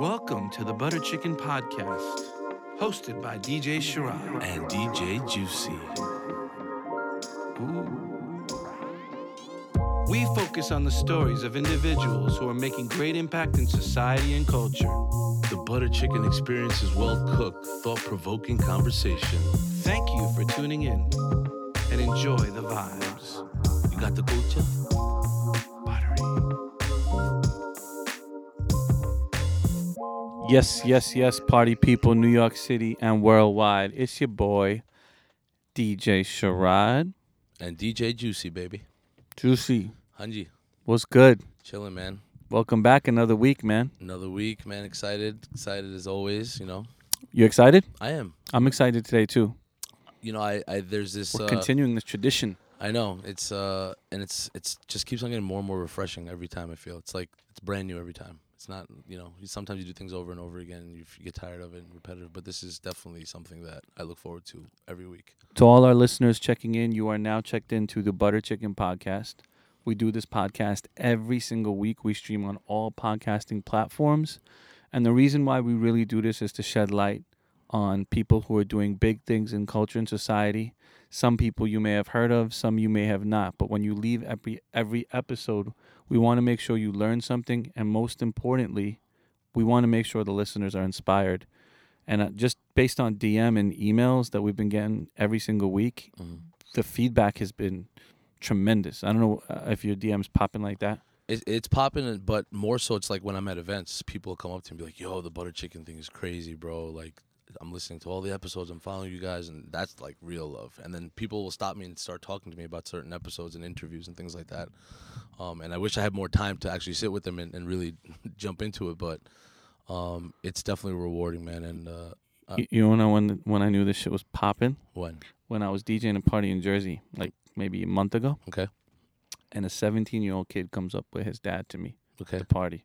Welcome to the Butter Chicken Podcast, hosted by DJ Sharad. and DJ Juicy. We focus on the stories of individuals who are making great impact in society and culture. The butter chicken experience is well cooked, thought provoking conversation. Thank you for tuning in and enjoy the vibes. You got the culture? Yes, yes, yes, party people, New York City and worldwide. It's your boy, DJ Sharad. And DJ Juicy, baby. Juicy, Hanji, what's good? chilling, man. Welcome back another week, man. Another week, man. Excited. Excited as always, you know. You excited? I am. I'm excited today too. You know, I, I there's this We're uh, continuing this tradition. I know. It's uh and it's it's just keeps on getting more and more refreshing every time I feel. It's like it's brand new every time. It's not, you know, sometimes you do things over and over again and you get tired of it and repetitive, but this is definitely something that I look forward to every week. To all our listeners checking in, you are now checked into the Butter Chicken Podcast. We do this podcast every single week. We stream on all podcasting platforms. And the reason why we really do this is to shed light on people who are doing big things in culture and society. Some people you may have heard of, some you may have not. But when you leave every every episode, we want to make sure you learn something and most importantly, we want to make sure the listeners are inspired. And uh, just based on DM and emails that we've been getting every single week, Mhm. the feedback has been tremendous. I don't know uh, if your DM's popping like that. It's popping, but more so, it's like when I'm at events, people come up to me and be like, "Yo, the butter chicken thing is crazy, bro! Like, I'm listening to all the episodes, I'm following you guys, and that's like real love." And then people will stop me and start talking to me about certain episodes and interviews and things like that. Um, and I wish I had more time to actually sit with them and, and really jump into it, but um, it's definitely rewarding, man. And uh, you, know when when I knew this shit was popping when when I was DJing a party in Jersey, like maybe a month ago, okay, and a 17 year old kid comes up with his dad to me at okay, the party,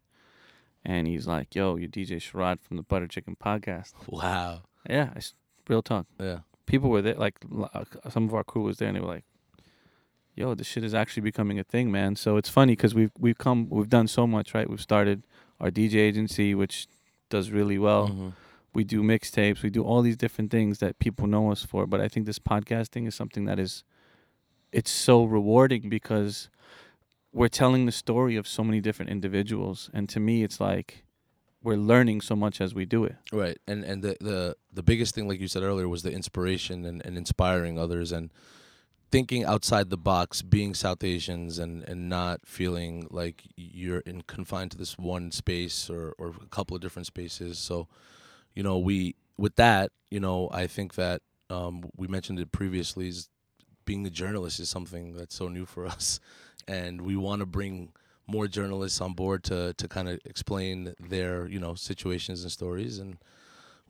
and he's like, "Yo, you're DJ Sharad from the Butter Chicken Podcast." wow, Yeah, it's real talk. yeah, People were there, like uh, some of our crew was there, and they were like, "Yo, this shit is actually becoming a thing, man." So it's funny because we've we've come, we've done so much, right? We've started our DJ agency, which does really well. Mhm. we do mixtapes, we do all these different things that people know us for. But I think this podcasting is something that is, it's so rewarding because we're telling the story of so many different individuals, and to me, it's like we're learning so much as we do it. Right, and and the the the biggest thing, like you said earlier, was the inspiration and, and inspiring others and thinking outside the box, being South Asians and and not feeling like you're in confined to this one space or or a couple of different spaces. So, you know, we with that, you know, I think that um, we mentioned it previously. Is being a journalist is something that's so new for us, and we want to bring more journalists on board to to kind of explain their you know situations and stories and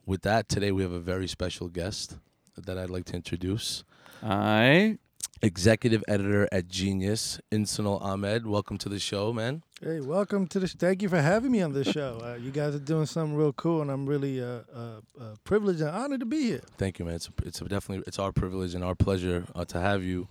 with that today we have a very special guest that I'd like to introduce I executive editor at Genius Insanul Ahmed welcome to the show man Hey, welcome to the. Sh- thank you for having me on this show. Uh, you guys are doing something real cool, and I'm really uh, uh, uh, privileged and honored to be here. thank you man it's it's definitely it's our privilege and our pleasure uh, to have you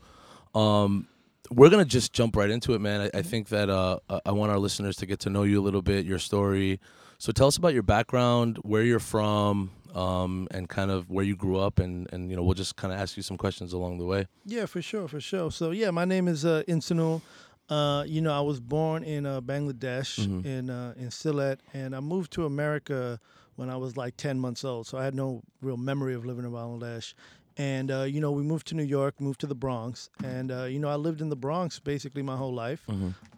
um we're gonna just jump right into it man I, I think that uh I- want our listeners to get to know you a little bit your story so tell us about your background where you're from um and kind of where you grew up and and you know we'll just kind of ask you some questions along the way Yeah, for sure, for sure. So yeah, my name is uh, Insanul. Uh, you know, I was born in uh, Bangladesh Mhm. in uh, in Sylhet, and I moved to America when I was like ten months old. So I had no real memory of living in Bangladesh. And uh, you know, we moved to New York, moved to the Bronx, and uh, you know, I lived in the Bronx basically my whole life.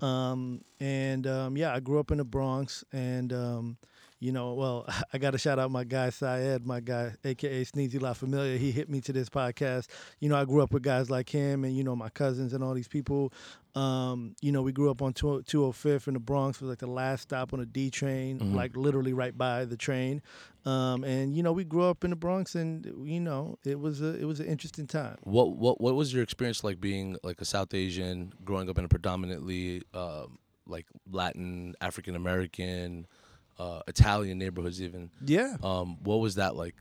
Um, and um, yeah, I grew up in the Bronx, and um, you know, well, I got to shout out my guy Syed, my guy, aka Sneezy La Familia. He hit me to this podcast. You know, I grew up with guys like him, and you know, my cousins and all these people. Um, you know, we grew up on 205th in the Bronx. Was like the last stop on a D train, Mhm. like literally right by the train. Um, and you know, we grew up in the Bronx, and you know, it was a it was an interesting time. What what what was your experience like being like a South Asian, growing up in a predominantly um, like Latin, African American, uh, Italian neighborhoods even? Yeah. Um, what was that like?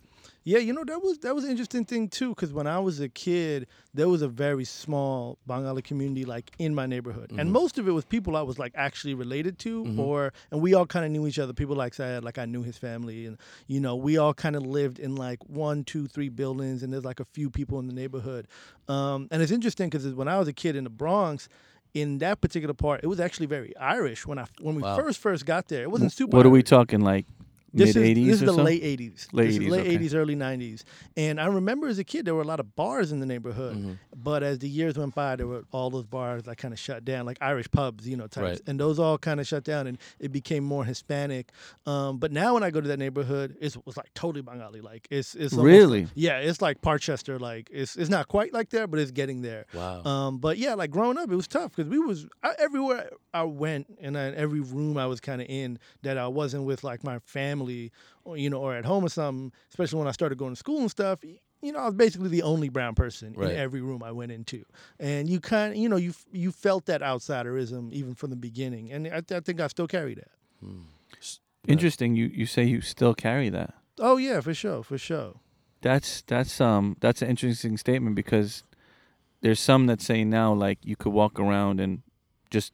Yeah, you know that was that was an interesting thing too, because when I was a kid, there was a very small Bengali community like in my neighborhood, and Mhm. most of it was people I was like actually related to, Mhm. or and we all kind of knew each other. People like Syed, like I knew his family, and you know we all kind of lived in like one, two, three buildings, and there's like a few people in the neighborhood. Um, and it's interesting because when I was a kid in the Bronx. In that particular part, it was actually very Irish when I when we Wow. first first got there. It wasn't super. What are we talking like mid is, eighties this is the so? late eighties. Late This 80s, late okay. eighties, early nineties. And I remember as a kid there were a lot of bars in the neighborhood. Mhm. But as the years went by, there were all those bars that kind of shut down, like Irish pubs, you know, types. Right. And those all kind of shut down, and it became more Hispanic. Um, but now when I go to that neighborhood, it's, it's like totally Bengali. Like it's it's almost- Really? yeah, it's like Parkchester. Like it's it's not quite like there, but it's getting there. Wow. Um, but yeah, like growing up, it was tough because we was I, everywhere I went and I, every room I was kind of in that I wasn't with like my family, or you know, or at home or something. Especially when I started going to school and stuff. You know, I was basically the only brown person Right. in every room I went into, and you kind of, you know, you you felt that outsiderism even from the beginning, and I, I think I still carry that. Hmm. Interesting. You you say you still carry that. Oh yeah, for sure, for sure. That's that's um that's an interesting statement because there's some that say now like you could walk around and just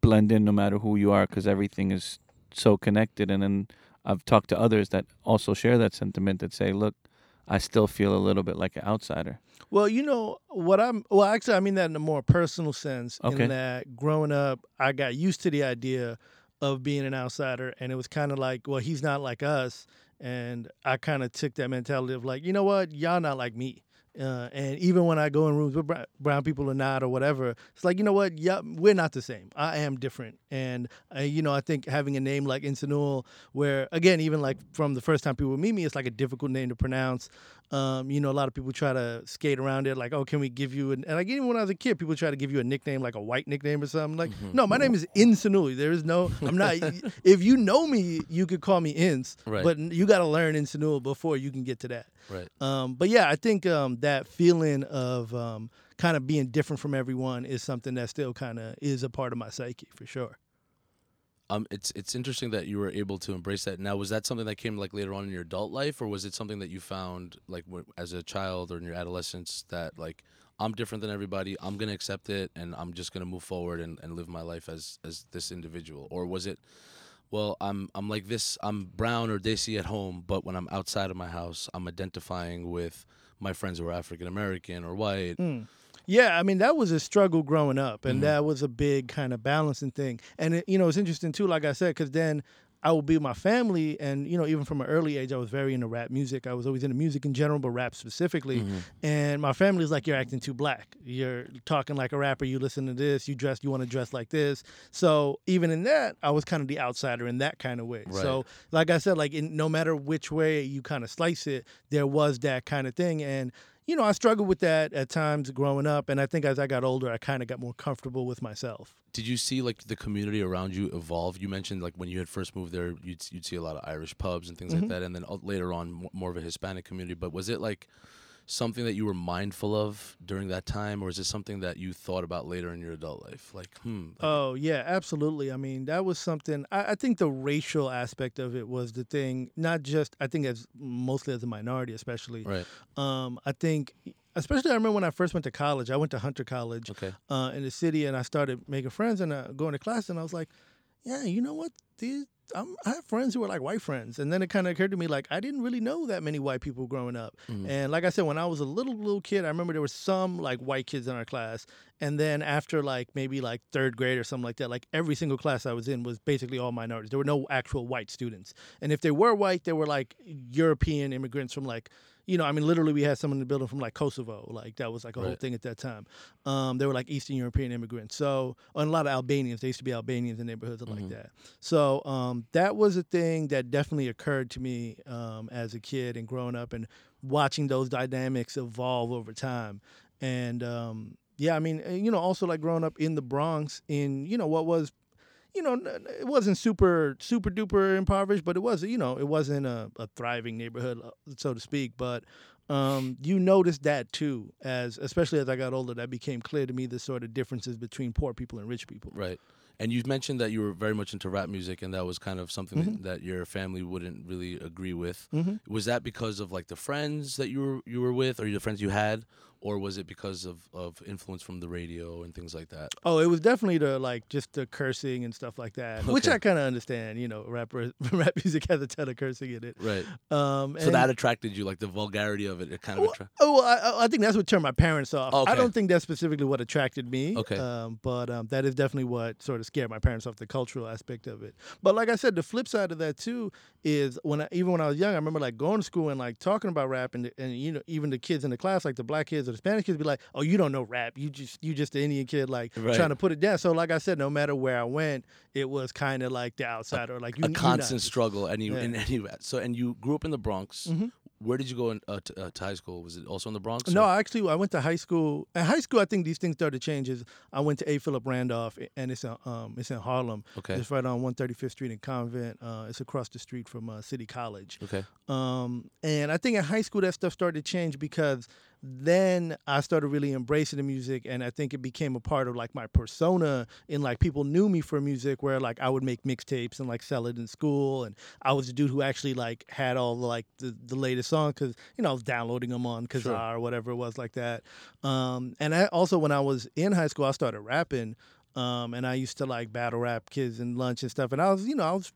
blend in no matter who you are because everything is so connected. And then I've talked to others that also share that sentiment that say, look, I still feel a little bit like an outsider. Well, you know what I'm. Well, actually, I mean that in a more personal sense. Okay. In that, growing up, I got used to the idea of being an outsider, and it was kind of like, well, he's not like us, and I kind of took that mentality of like, you know what, y'all not like me. Uh, and even when I go in rooms with brown, people or not or whatever, it's like you know what, yeah, we're not the same. I am different, and uh, you know I think having a name like Insanul, where again, even like from the first time people meet me, it's like a difficult name to pronounce. Um, you know, a lot of people try to skate around it, like, oh, can we give you an? And like even when I was a kid, people try to give you a nickname, like a white nickname or something. Like, Mhm. no, my name is Insanul. There is no, I'm not. if you know me, you could call me Ins, Right. but you got to learn Insanul before you can get to that. Right. Um, but yeah, I think um, that feeling of um, kind of being different from everyone is something that still kind of is a part of my psyche for sure. Um, it's it's interesting that you were able to embrace that. Now, was that something that came like later on in your adult life, or was it something that you found like w- as a child or in your adolescence that like I'm different than everybody, I'm gonna accept it, and I'm just gonna move forward and, and live my life as as this individual, or was it? Well, I'm I'm like this. I'm brown or desi at home, but when I'm outside of my house, I'm identifying with my friends who are African American or white. Mm. Yeah, I mean that was a struggle growing up, and Mhm. that was a big kind of balancing thing. And it, you know, it's interesting too, like I said, because then I would be with my family, and you know, even from an early age, I was very into rap music. I was always into music in general, but rap specifically. Mhm. And my family family's like, "You're acting too black. You're talking like a rapper. You listen to this. You dress. You want to dress like this." So even in that, I was kind of the outsider in that kind of way. Right. So like I said, like in, no matter which way you kind of slice it, there was that kind of thing, and you know, I struggled with that at times growing up, and I think as I got older, I kind of got more comfortable with myself. Did you see like the community around you evolve? You mentioned like when you had first moved there, you'd you'd see a lot of Irish pubs and things Mhm. like that, and then uh, later on more of a Hispanic community. But was it like something that you were mindful of during that time, or is it something that you thought about later in your adult life? Like, hmm, like- Oh yeah, absolutely. I mean, that was something. I, I think the racial aspect of it was the thing. Not just I think as mostly as a minority, especially. right, Um, I think, especially I remember when I first went to college. I went to Hunter College okay, uh, in the city, and I started making friends and uh, going to class, and I was like, yeah, you know what? These I'm, I have friends who are like white friends, and then it kind of occurred to me like I didn't really know that many white people growing up. Mhm. And like I said, when I was a little little kid, I remember there were some like white kids in our class, and then after like maybe like third grade or something like that, like every single class I was in was basically all minorities. There were no actual white students, and if they were white, they were like European immigrants from like. You know, I mean, literally, we had someone in the building from like Kosovo. Like that was like a whole thing at that time. Um, they were like Eastern European immigrants. So, and a lot of Albanians. They used to be Albanians in neighborhoods Mhm. like that. So um, that was a thing that definitely occurred to me um, as a kid and growing up and watching those dynamics evolve over time. And um, yeah, I mean, uh, you know, also like growing up in the Bronx in, you know, what was, you know, it wasn't super, super duper impoverished, but it was, you know, it wasn't a, a thriving neighborhood, uh, so to speak. But um, you noticed that too, as especially as I got older, that became clear to me the sort of differences between poor people and rich people. right. And you've mentioned that you were very much into rap music, and that was kind of something Mhm. that your family wouldn't really agree with. hmm Was that because of like the friends that you were you were with, or the friends you had, or was it because of of influence from the radio and things like that? Oh, it was definitely the like just the cursing and stuff like that, which I kind of understand. You know, rapper rap music has a ton of cursing in it. Right. Um, So that attracted you, like the vulgarity of it. It kind of Well, attra- Oh, well, I, I- I think that's what turned my parents off. Okay. I don't think that's specifically what attracted me. Okay. Um, but um, that is definitely what sort of scared my parents off the cultural aspect of it. But like I said, the flip side of that too is when I, even when I was young, I remember like going to school and like talking about rap, and and you know even the kids in the class, like the black kids or the Spanish kids, be like, "Oh, you don't know rap. You just you just the Indian kid, like Right. trying to put it down." So like I said, no matter where I went, it was kind of like the outsider, like you, a constant struggle. And you Yeah. in any so and you grew up in the Bronx. Mhm. Where did you go in, uh, to, uh, to high school? Was it also in the Bronx? No, or- actually, I went to high school. At high school, I think these things started to change. Is I went to A. Philip Randolph, and it's in um, it's in Harlem. Okay. It's right on 135th Street in Convent. Uh, it's across the street from uh, City College. Okay. Um, and I think in high school that stuff started to change because then I started really embracing the music, and I think it became a part of like my persona. And like people knew me for music, where like I would make mixtapes and like sell it in school, and I was the dude who actually like had all the like the, the latest song because you know I was downloading them on Kazaa Sure. or whatever it was like that. Um, and I also when I was in high school, I started rapping. Um, and I used to like battle rap kids and lunch and stuff. And I was, you know, I was,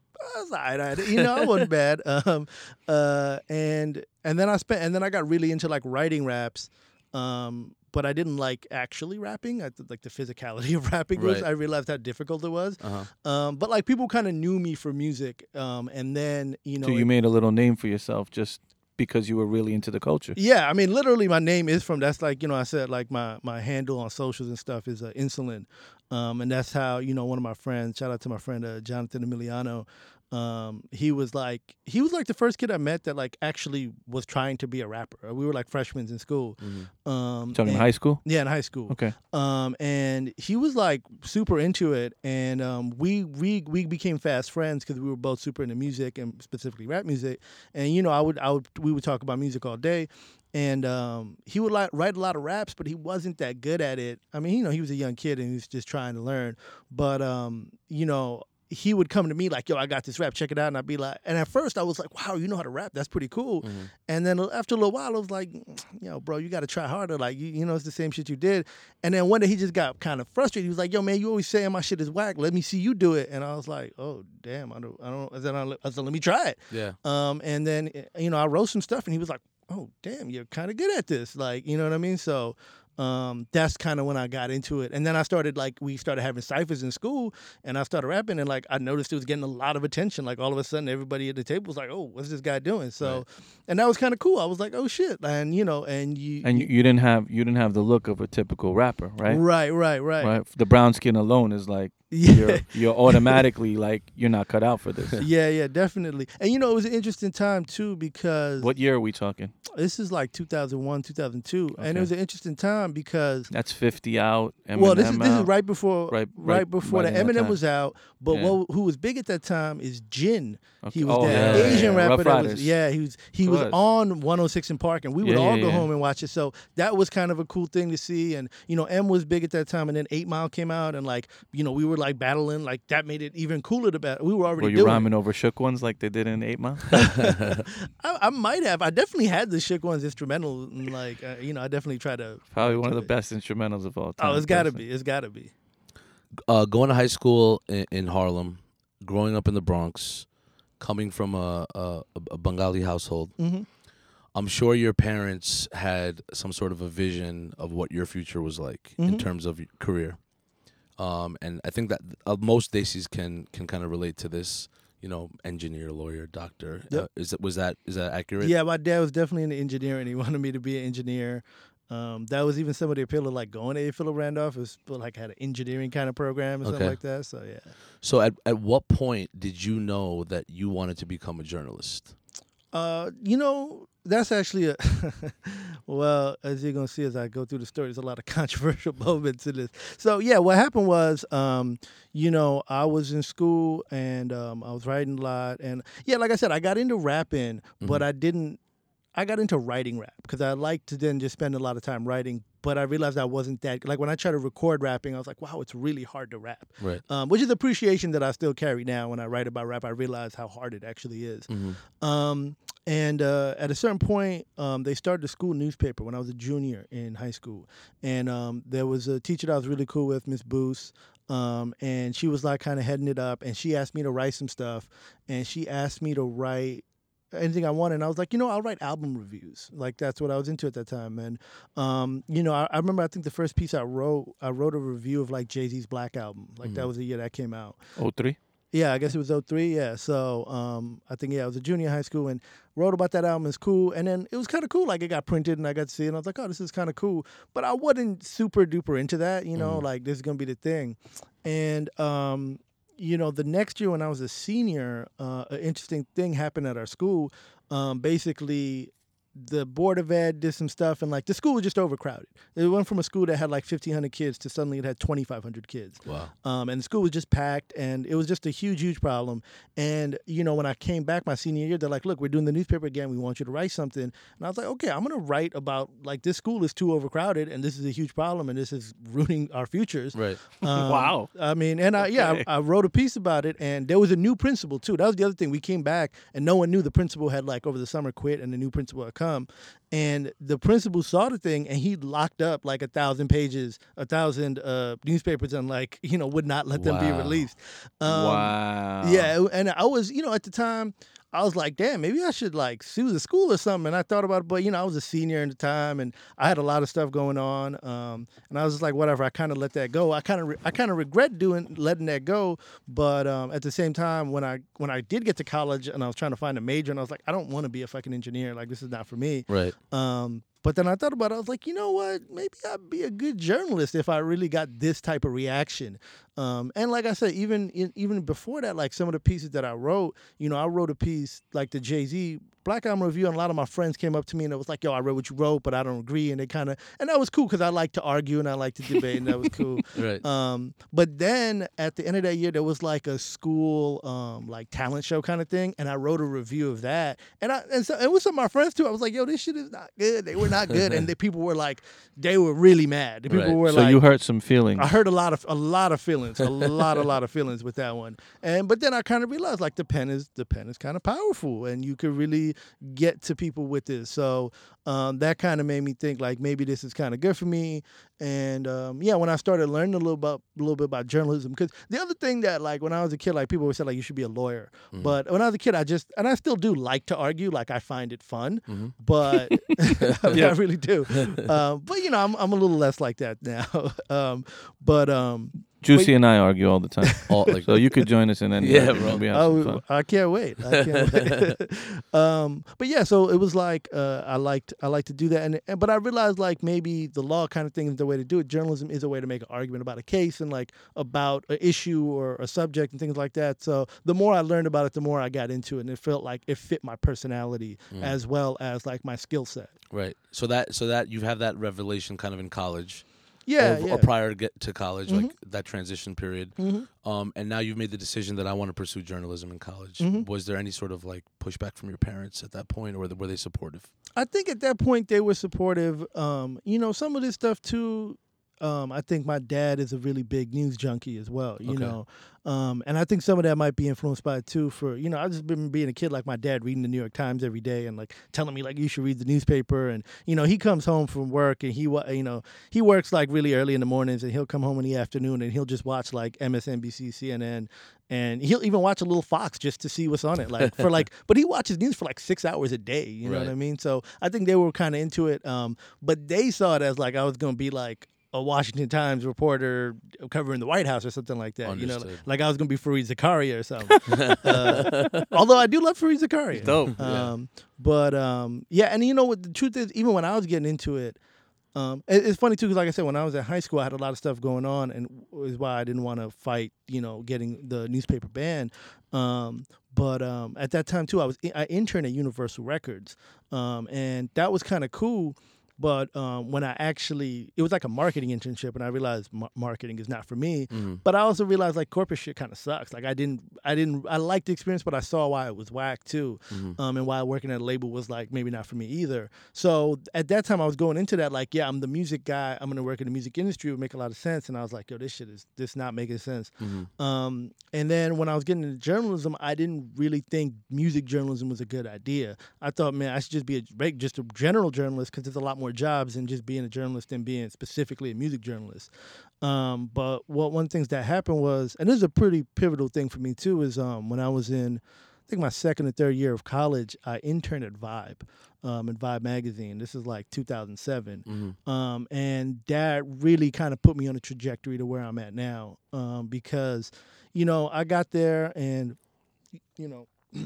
I was. You know, I wasn't bad. Um, uh, and and then I spent, and then I got really into like writing raps. Um, but I didn't like actually rapping. I like the physicality of rapping was. Right. I realized how difficult it was. Uh huh. Um, but like people kind of knew me for music. Um, and then you know, so you it- made a little name for yourself just because you were really into the culture. Yeah, I mean, literally, my name is from. That's like you know, I said like my my handle on socials and stuff is uh, incilin, um, and that's how you know one of my friends. Shout out to my friend uh, Jonathan Emiliano. Um, he was like he was like the first kid I met that like actually was trying to be a rapper. We were like freshmen in school. Mm-hmm. Um, Talking and- high school. Yeah, in high school. Okay. Um, and he was like super into it, and um, we we we became fast friends because we were both super into music and specifically rap music. And you know, I would I would we would talk about music all day, and um, he would like write a lot of raps, but he wasn't that good at it. I mean, you know, he was a young kid and he was just trying to learn. But um, you know. He would come to me like, "Yo, I got this rap. Check it out." And I'd be like, and at first I was like, "Wow, you know how to rap? That's pretty cool." Mm-hmm. And then after a little while, I was like, yo, bro, you got to try harder. Like, you, you know, it's the same shit you did. And then one day he just got kind of frustrated. He was like, yo, man, you always saying my shit is whack. Let me see you do it. And I was like, oh, damn, I don't, I don't, I said, I said let me try it. Yeah. Um, and then, you know, I wrote some stuff and he was like, oh, damn, you're kind of good at this. Like, you know what I mean? So, um, that's kind of when I got into it. And then I started like we started having ciphers in school, and I started rapping, and like I noticed it was getting a lot of attention. Like all of a sudden, everybody at the table was like, "Oh, what's this guy doing?" So, Right. and that was kind of cool. I was like, "Oh shit!" And you know, and you And you, you didn't have you didn't have the look of a typical rapper, right? right, right, right, Right. The brown skin alone is like yeah. you're you're automatically like you're not cut out for this. yeah, yeah, definitely. And you know, it was an interesting time too because What year are we talking? this is like 2001, 2002, and it was an interesting time because That's 50 out. Eminem well, this is this is right before Right- right, right- before right the Eminem time. was out. But Yeah. what, who was big at that time is Jin. Okay. He was oh, that yeah, Asian yeah, rapper that was yeah, he was he was on 106 & Park and we would all go home and watch it. So that was kind of a cool thing to see and you know M was big at that time and then 8 Mile came out and like you know we were like battling like that made it even cooler to battle. We were already Were you doing it. rhyming over shook ones like they did in Eight Mile? I, I might have. I definitely had the Shook Ones instrumental and like uh, you know I definitely tried to Probably one of the best instrumentals of all time. Oh, it's got to personally. be. It's got to be. uh, going to high school in, in Harlem, growing up in the Bronx, coming from a, a, a Bengali household, hmm I'm sure your parents had some sort of a vision of what your future was like in Mhm. terms of your career. Um, and I think that uh, most Desis can can kind of relate to this. You know, engineer, lawyer, doctor. Yep. Uh, is it was that is that accurate? Yeah, my dad was definitely an engineer, and He wanted me to be an engineer. Um, that was even some of the appeal of like going to A. Philip Randolph. It was like had an engineering kind of program or Okay. something like that. So yeah. So at at what point did you know that you wanted to become a journalist? Uh, you know, that's actually a well, as you're gonna see as I go through the story, there's a lot of controversial moments in this. So yeah, what happened was, um, you know, I was in school and um, I was writing a lot, and yeah, like I said, I got into rapping, but I didn't. I got into writing rap because I liked to then just spend a lot of time writing. But I realized I wasn't that like when I tried to record rapping, I was like, wow, it's really hard to rap. Right. Um, which is appreciation that I still carry now. When I write about rap, I realize how hard it actually is. Um, and uh, at a certain point, um, they started a school newspaper when I was a junior in high school. And um, there was a teacher that I was really cool with, Miss Booth, Um, and she was like kind of heading it up. And she asked me to write some stuff. And she asked me to write anything I wanted. And I was like, you know, I'll write album reviews. Like that's what I was into at that time. And um, you know, I, I remember I think the first piece I wrote, I wrote a review of like Jay Z's Black album. Like that was the year that came out. Oh three. Yeah, I guess it was 03, yeah. So um, I think, yeah, I was a junior in high school and wrote about that album. It's cool. And then it was kind of cool. Like it got printed and I got to see it. And I was like, oh, this is kind of cool. But I wasn't super duper into that, you know, like this is going to be the thing. And, um, you know, the next year when I was a senior, uh, an interesting thing happened at our school. Um, basically, the board of ed did some stuff and like the school was just overcrowded. It went from a school that had like 1,500 kids to suddenly it had 2,500 kids. Wow. Um, and the school was just packed, and it was just a huge, huge problem. And you know, when I came back my senior year, they're like, "Look, we're doing the newspaper again. We want you to write something." And I was like, "Okay, I'm gonna write about like this school is too overcrowded, and this is a huge problem, and this is ruining our futures." Right. Um, Wow. I mean, and I yeah, Okay. I, I wrote a piece about it, and there was a new principal too. That was the other thing. We came back, and no one knew the principal had like over the summer quit, and the new principal had come. And the principal saw the thing, and he locked up like a thousand pages, a thousand uh, newspapers, and like you know would not let them be released. Um, wow. Yeah, and I was, you know, at the time, I was like, damn, maybe I should like sue the school or something. And I thought about it, but you know, I was a senior at the time, and I had a lot of stuff going on. Um, and I was just like, whatever. I kind of let that go. I kind of, re- I kind of regret doing letting that go. But um, at the same time, when I when I did get to college and I was trying to find a major, and I was like, I don't want to be a fucking engineer. Like this is not for me. Right. Um, but then I thought about it. I was like, you know what? Maybe I'd be a good journalist if I really got this type of reaction. Um, and like I said, even even before that, like some of the pieces that I wrote, you know, I wrote a piece like the Jay Z Black Album Review, and a lot of my friends came up to me and it was like, "Yo, I read what you wrote, but I don't agree." And they kind of, and that was cool because I like to argue and I like to debate, and that was cool. Right. Um, but then at the end of that year, there was like a school um, like talent show kind of thing, and I wrote a review of that. And I and so it was some of my friends too. I was like, "Yo, this shit is not good." They were not good, and the people were like, they were really mad. The people Right. were So like, you hurt some feelings. I heard a lot of a lot of feelings, a lot, a lot of feelings with that one. And but then I kind of realized like the pen is the pen is kind of powerful, and you could really get to people with this. So um, that kind of made me think like maybe this is kind of good for me. And um, yeah, when I started learning a little about a little bit about journalism, because the other thing that like when I was a kid, like people always said like you should be a lawyer, but when I was a kid, I just and I still do like to argue, like I find it fun, but I, mean, I really do. Um, but you know, I'm I'm a little less like that now. um, but um, Juicy and I argue all the time. All, like, so you could join us in any. Yeah, bro. We have some fun. Oh, I can't wait. I can't wait. um, but yeah, so it was like uh, I liked I like to do that, and, and but I realized like maybe the law kind of thing is the way to do it. Journalism is a way to make an argument about a case and like about an issue or a subject and things like that. So the more I learned about it, the more I got into it, and it felt like it fit my personality as well as like my skill set. right. So that so that you have that revelation kind of in college. Yeah, or, yeah. or prior to get to college, like Mhm. that transition period. Mhm. Um, and now you've made the decision that I want to pursue journalism in college. Mhm. Was there any sort of like pushback from your parents at that point, or were they, were they supportive? I think at that point they were supportive. Um, you know, some of this stuff too. Um, I think my dad is a really big news junkie as well. You Okay. know, um, and I think some of that might be influenced by it too. For you know, I just been being a kid like my dad, reading the New York Times every day and like telling me like you should read the newspaper. And you know, he comes home from work and he you know he works like really early in the mornings and he'll come home in the afternoon and he'll just watch like MSNBC, CNN, and he'll even watch a little Fox just to see what's on it. Like for like, but he watches news for like six hours a day. You know what I mean? So I think they were kind of into it. Um, but they saw it as like I was gonna be like a Washington Times reporter covering the White House or something like that. You know, Understood. like I was gonna be Fareed Zakaria or something. uh, although I do love Fareed Zakaria. Dope. Um, but um, yeah, and you know what? The truth is, even when I was getting into it, um, it- it's funny too because, like I said, when I was in high school, I had a lot of stuff going on, and is why I didn't want to fight. You know, getting the newspaper banned. Um, but um, at that time too, I was I interned at Universal Records, um, and that was kind of cool. But um, when I actually, it was like a marketing internship, and I realized ma- marketing is not for me. Mhm. But I also realized like corporate shit kind of sucks. Like I didn't, I didn't, I liked the experience, but I saw why it was whack too, Mhm. um, and why working at a label was like maybe not for me either. So at that time, I was going into that like, yeah, I'm the music guy. I'm gonna work in the music industry. It would make a lot of sense. And I was like, yo, this shit is this not making sense. Mhm. Um, and then when I was getting into journalism, I didn't really think music journalism was a good idea. I thought, man, I should just be a just a general journalist because there's a lot more jobs than just being a journalist and being specifically a music journalist. Um, but what one of the things that happened was, and this is a pretty pivotal thing for me too, is um, when I was in, I think my second or third year of college, I interned at Vibe, um, in Vibe magazine. This is like 2007 Mhm. um, and that really kind of put me on a trajectory to where I'm at now. Um, because, you know, I got there and, you know,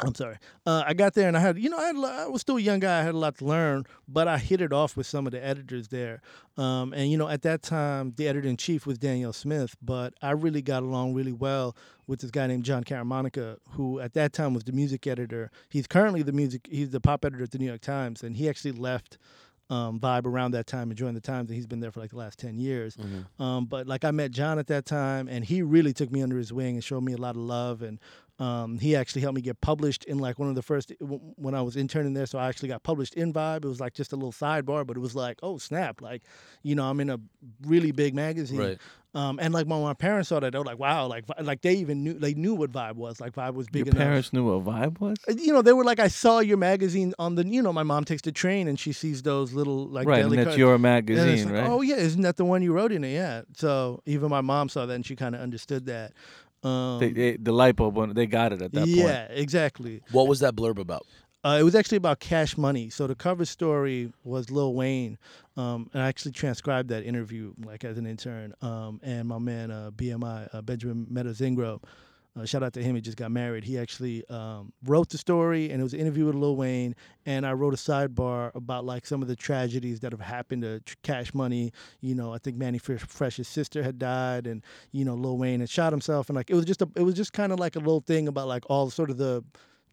I'm sorry. Uh, I got there and I had, you know, I, had, I was still a young guy. I had a lot to learn, but I hit it off with some of the editors there. Um, and you know, at that time, the editor in chief was Danielle Smith, but I really got along really well with this guy named Jon Caramanica, who at that time was the music editor. He's currently the music, he's the pop editor at the New York Times, and he actually left um, Vibe around that time and joined the Times, and he's been there for like the last ten years. Mhm. Um, but like I met John at that time, and he really took me under his wing and showed me a lot of love. And um, he actually helped me get published in like one of the first when I was interning there. So I actually got published in Vibe. It was like just a little sidebar, but it was like, oh snap! Like, you know, I'm in a really big magazine. Right. Um, and like when my parents saw that, they were like, wow! Like, like they even knew they knew what Vibe was. Like Vibe was big Your enough. parents knew what vibe was. Uh, You know, they were like, I saw your magazine on the. You know, my mom takes the train and she sees those little like right, and that's your magazine, like, right? Oh yeah, isn't that the one you wrote in it? Yeah. So even my mom saw that and she kind of understood that. Um, they, they, the light bulb, went- they got it at that point. yeah, exactly. What was that blurb about? Uh, it was actually about Cash Money. So the cover story was Lil Wayne, um, and I actually transcribed that interview like as an intern. Um, and my man uh, BMI uh, Benjamin Meadows Ingram, uh, shout out to him. He just got married. He actually um, wrote the story, and it was an interview with Lil Wayne. And I wrote a sidebar about like some of the tragedies that have happened to Cash Money. You know, I think Mannie Fresh- Fresh's sister had died, and you know Lil Wayne had shot himself, and like it was just a, it was just kind of like a little thing about like all sort of the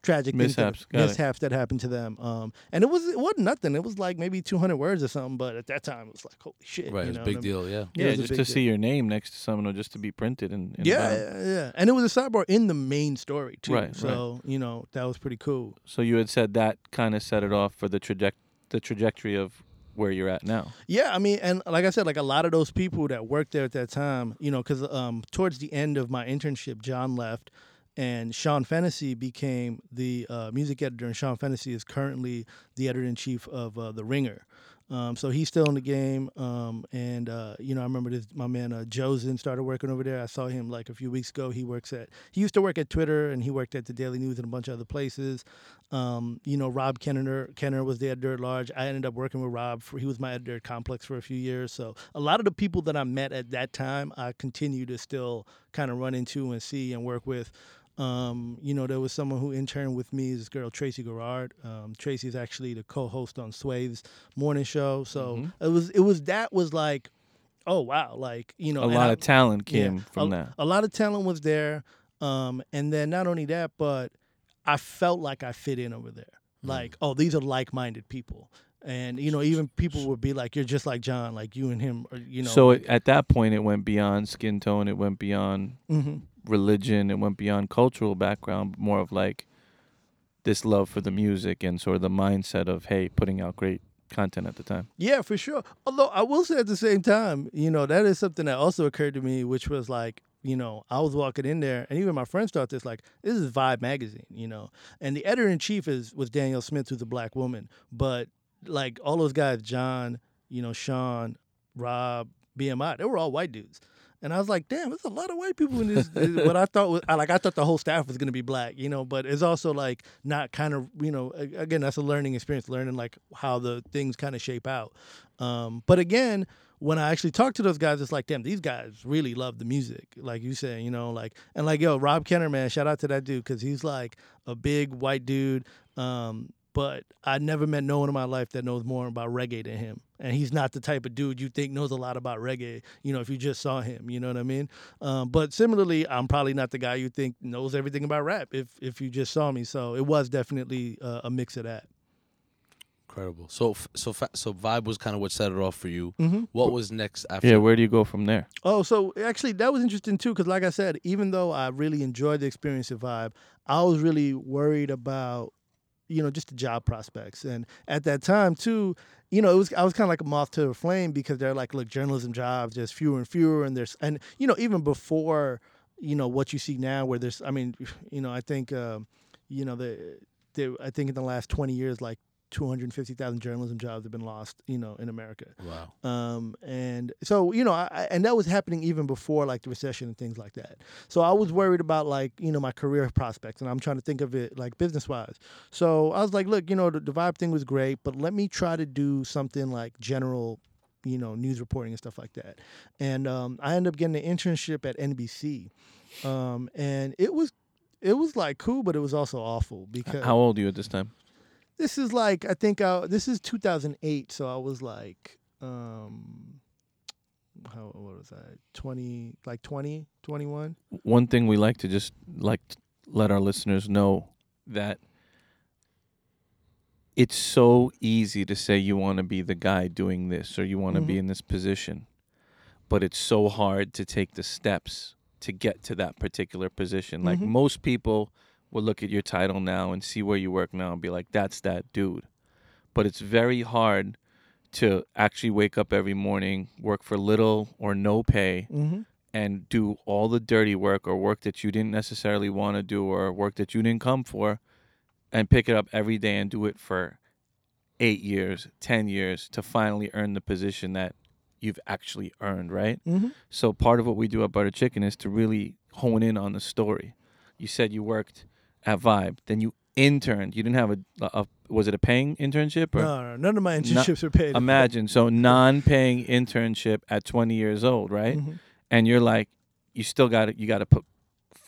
tragic things that- Mishaps, it. that happened to them. Um, and it was it wasn't nothing. It was like maybe 200 words or something, but at that time it was like holy shit. Right, you it's know a big I mean? deal. Yeah. Yeah, it was a just to deal. see your name next to someone or just to be printed in. in Yeah, yeah, yeah, and it was a sidebar in the main story too. Right, right. so you know that was pretty cool. So you had said that kind of set it off for the traject the trajectory of where you're at now. Yeah, I mean, and like I said, like a lot of those people that worked there at that time, you know, because um, towards the end of my internship, Jon left, and Sean Fennessy became the uh, music editor, and Sean Fennessy is currently the editor in chief of uh, The Ringer. Um, so he's still in the game, um, and uh, you know I remember this. My man uh, Josen started working over there. I saw him like a few weeks ago. He works at he used to work at Twitter, and he worked at the Daily News and a bunch of other places. Um, you know Rob Kenner Kenner was the editor at large. I ended up working with Rob. For, he was my editor at Complex for a few years. So a lot of the people that I met at that time, I continue to still kind of run into and see and work with. Um, you know, there was someone who interned with me, this girl Tracy Garraud. Um, Tracy is actually the co-host on Sway's morning show. So Mhm. it was it was that was like, oh wow, like you know, a lot I- of talent yeah, came from a, that. A lot of talent was there, um, and then not only that, but I felt like I fit in over there. Like, oh, these are like-minded people, and you know, even people would be like, "You're just like Jon, like you and him," or you know. so it, at that point, it went beyond skin tone. It went beyond Mhm. Religion. It went beyond cultural background. More of like this love for the music and sort of the mindset of hey, putting out great content at the time. Yeah, for sure. Although I will say at the same time, you know, that is something that also occurred to me, which was like, you know, I was walking in there, and even my friends thought this, like, this is Vibe magazine, you know, and the editor in chief is was Danielle Smith, who's a black woman, but like all those guys, Jon, you know, Sean, Rob, BMI, they were all white dudes. And I was like, damn, there's a lot of white people in this. what I thought was, I like, I thought the whole staff was gonna be black, you know. But it's also like not kind of, you know, again, that's a learning experience, learning like how the things kind of shape out. Um, but again, when I actually talked to those guys, it's like, damn, these guys really love the music, like you said, you know, like and like yo, Rob Kenner, man, shout out to that dude because he's like a big white dude. Um, but I never met no one in my life that knows more about reggae than him. And he's not the type of dude you think knows a lot about reggae, you know, if you just saw him, you know what I mean? Um, but similarly, I'm probably not the guy you think knows everything about rap if if you just saw me. So it was definitely uh, a mix of that. Incredible. So so so vibe was kind of what set it off for you. Mm-hmm. What was next after? Yeah, where do you go from there? Oh, so actually that was interesting too, because like I said, even though I really enjoyed the experience of Vibe, I was really worried about, you know, just the job prospects. And at that time too, you know, it was I was kind of like a moth to a flame because they're like, look, journalism jobs, there's fewer and fewer, and there's and you know even before, you know, what you see now, where there's, I mean, you know, I think, um, you know, the, the I think in the last twenty years, like. 250,000 journalism jobs have been lost, you know, in America. Wow. Um, and so, you know, I, and that was happening even before like the recession and things like that. So I was worried about like, you know, my career prospects and I'm trying to think of it like business wise. So I was like, look, you know, the, the vibe thing was great, but let me try to do something like general, you know, news reporting and stuff like that. And um, I ended up getting an internship at NBC. Um, and it was, it was like cool, but it was also awful because How old are you at this time? This is like I think I, this is 2008, so I was like, um, how what was I? 20, like 20, 21. One thing we like to just like t- let our listeners know that it's so easy to say you want to be the guy doing this or you want to be Mhm. in this position, but it's so hard to take the steps to get to that particular position. Like Mhm. most people will look at your title now and see where you work now and be like, that's that dude. But it's very hard to actually wake up every morning, work for little or no pay, Mm-hmm. and do all the dirty work or work that you didn't necessarily want to do or work that you didn't come for and pick it up every day and do it for eight years, 10 years to finally earn the position that you've actually earned, right? Mm-hmm. So part of what we do at Butter Chicken is to really hone in on the story. You said you worked at Vibe, then you interned. You didn't have a, a was it a paying internship or No, no, none of my internships are paid. imagine so non-paying internship at 20 years old, right? Mhm. and you're like you still got to you got to put